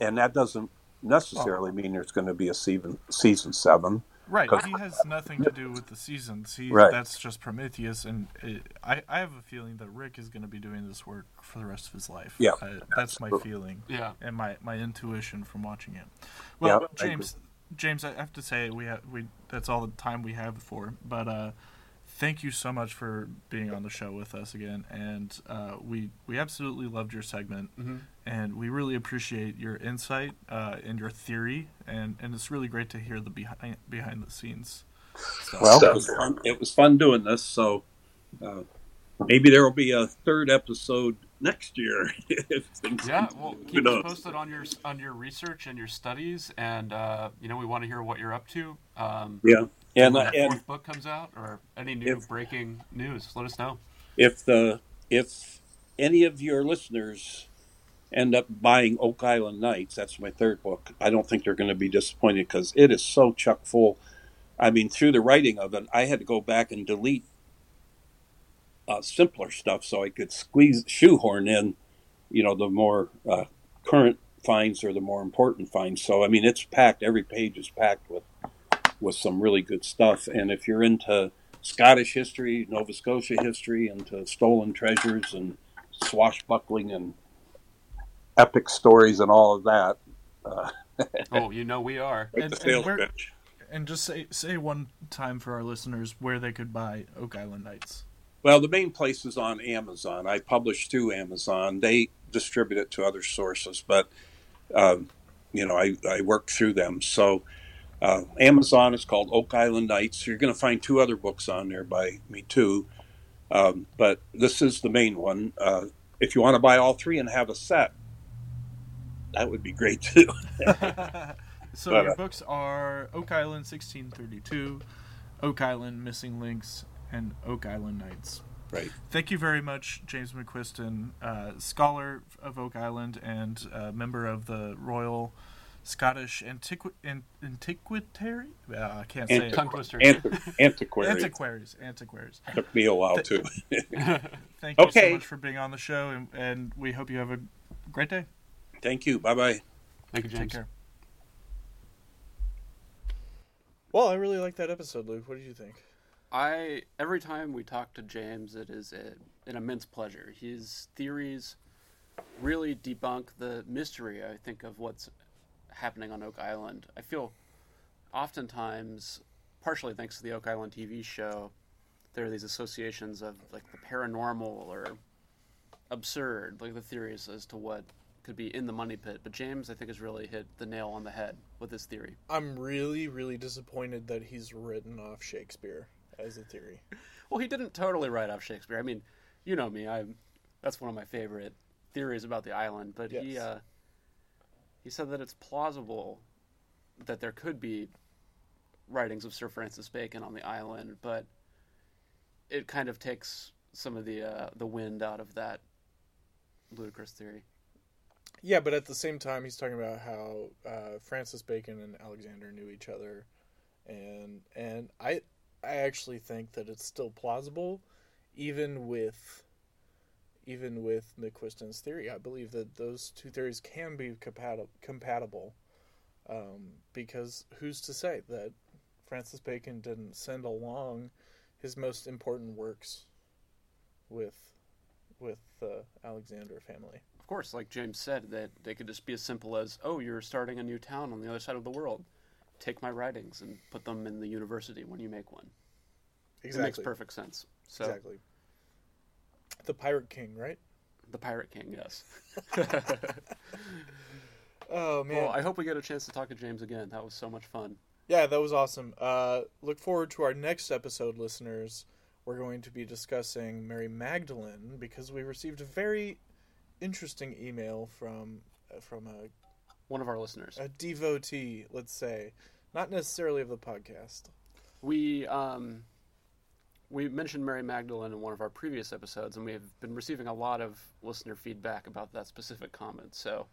Speaker 3: and that doesn't necessarily mean there's going to be a season season seven.
Speaker 2: Right. He has nothing to do with the seasons. He, right. That's just Prometheus, and it, I, I have a feeling that Rick is going to be doing this work for the rest of his life.
Speaker 3: Yeah,
Speaker 2: that's my feeling.
Speaker 1: Yeah,
Speaker 2: and my, my intuition from watching it. Well, yeah, James, I James, I have to say we have we that's all the time we have for. But uh, thank you so much for being on the show with us again. And uh, we we absolutely loved your segment, mm-hmm. and we really appreciate your insight uh, and your theory. And, and it's really great to hear the behind behind the scenes.
Speaker 3: Stuff. Well, it was, fun, it was fun doing this. So uh, maybe there will be a third episode next year. if
Speaker 1: Yeah, well,
Speaker 3: Who
Speaker 1: keep us posted on your on your research and your studies, and uh, you know we want to hear what you're up to. Um,
Speaker 3: Yeah, and
Speaker 1: when the
Speaker 3: and
Speaker 1: fourth book comes out, or any new
Speaker 3: If-
Speaker 1: breaking news, let us know.
Speaker 3: if the if any of your listeners end up buying Oak Island Knights, that's my third book. I don't think they're going to be disappointed because it is so chuck full. I mean, through the writing of it, I had to go back and delete uh, simpler stuff so I could squeeze shoehorn in, you know, the more uh, current finds or the more important finds. So I mean, it's packed. Every page is packed with with some really good stuff. And if you're into Scottish history, Nova Scotia history, into stolen treasures and swashbuckling and epic stories and all of that, uh,
Speaker 1: Oh, you know we are.
Speaker 2: And- and where-. And just say say one time for our listeners where they could buy Oak Island Knights.
Speaker 3: Well, the main place is on Amazon. I publish through Amazon. They distribute it to other sources, but um, you know, I, I work through them. So uh, Amazon is called Oak Island Knights. You're going to find two other books on there by me too, um, but this is the main one. Uh, if you want to buy all three and have a set, that would be great too.
Speaker 2: so
Speaker 3: But,
Speaker 2: your
Speaker 3: uh,
Speaker 2: books are Oak Island 1632, Oak Island Missing Links, and Oak Island Knights.
Speaker 3: right.
Speaker 2: Thank you very much, James McQuiston, uh, scholar of Oak Island and uh, member of the Royal Scottish Antiqui- An- Antiquitary. Uh, I can't say
Speaker 3: Antiqu-
Speaker 2: it.
Speaker 1: Tongue twister.
Speaker 3: Antiquary
Speaker 2: Antiquaries. Antiquaries.
Speaker 3: took me a while too.
Speaker 2: Thank you so much for being on the show, and, and we hope you have a great day.
Speaker 3: Thank you. Bye bye.
Speaker 1: Thank you, James.
Speaker 2: Take care. Well, I really like that episode, Luke. What did you think?
Speaker 1: I every time we talk to James, it is a, an immense pleasure. His theories really debunk the mystery. I think of what's happening on Oak Island. I feel oftentimes, partially thanks to the Oak Island TV show, there are these associations of like the paranormal or absurd, like the theories as to what could be in the money pit. But James, I think, has really hit the nail on the head with his theory.
Speaker 4: I'm really, really disappointed that he's written off Shakespeare as a theory.
Speaker 1: Well, he didn't totally write off Shakespeare. I mean, you know me. I'm that's one of my favorite theories about the island. But he uh, he said that it's plausible that there could be writings of Sir Francis Bacon on the island, but it kind of takes some of the uh, the wind out of that ludicrous theory.
Speaker 4: Yeah, but at the same time, he's talking about how uh, Francis Bacon and Alexander knew each other, and and I I actually think that it's still plausible, even with even with McQuiston's theory. I believe that those two theories can be compatible compatible, um, because who's to say that Francis Bacon didn't send along his most important works with with the Alexander family.
Speaker 1: Of course, like James said, that they could just be as simple as, "Oh, you're starting a new town on the other side of the world. Take my writings and put them in the university when you make one." It makes perfect sense. So,
Speaker 4: Exactly. The Pirate King, right?
Speaker 1: the Pirate King, yes.
Speaker 4: Oh man.
Speaker 1: Well, I hope we get a chance to talk to James again. That was so much fun.
Speaker 4: yeah, that was awesome. Uh, look forward to our next episode, listeners. We're going to be discussing Mary Magdalene because we received a very interesting email from uh, from a,
Speaker 1: One of our listeners.
Speaker 4: a devotee, let's say, not necessarily of the podcast.
Speaker 1: We um, we mentioned Mary Magdalene in one of our previous episodes, and we have been receiving a lot of listener feedback about that specific comment. So,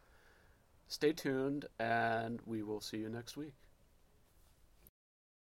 Speaker 1: stay tuned, and we will see you next week.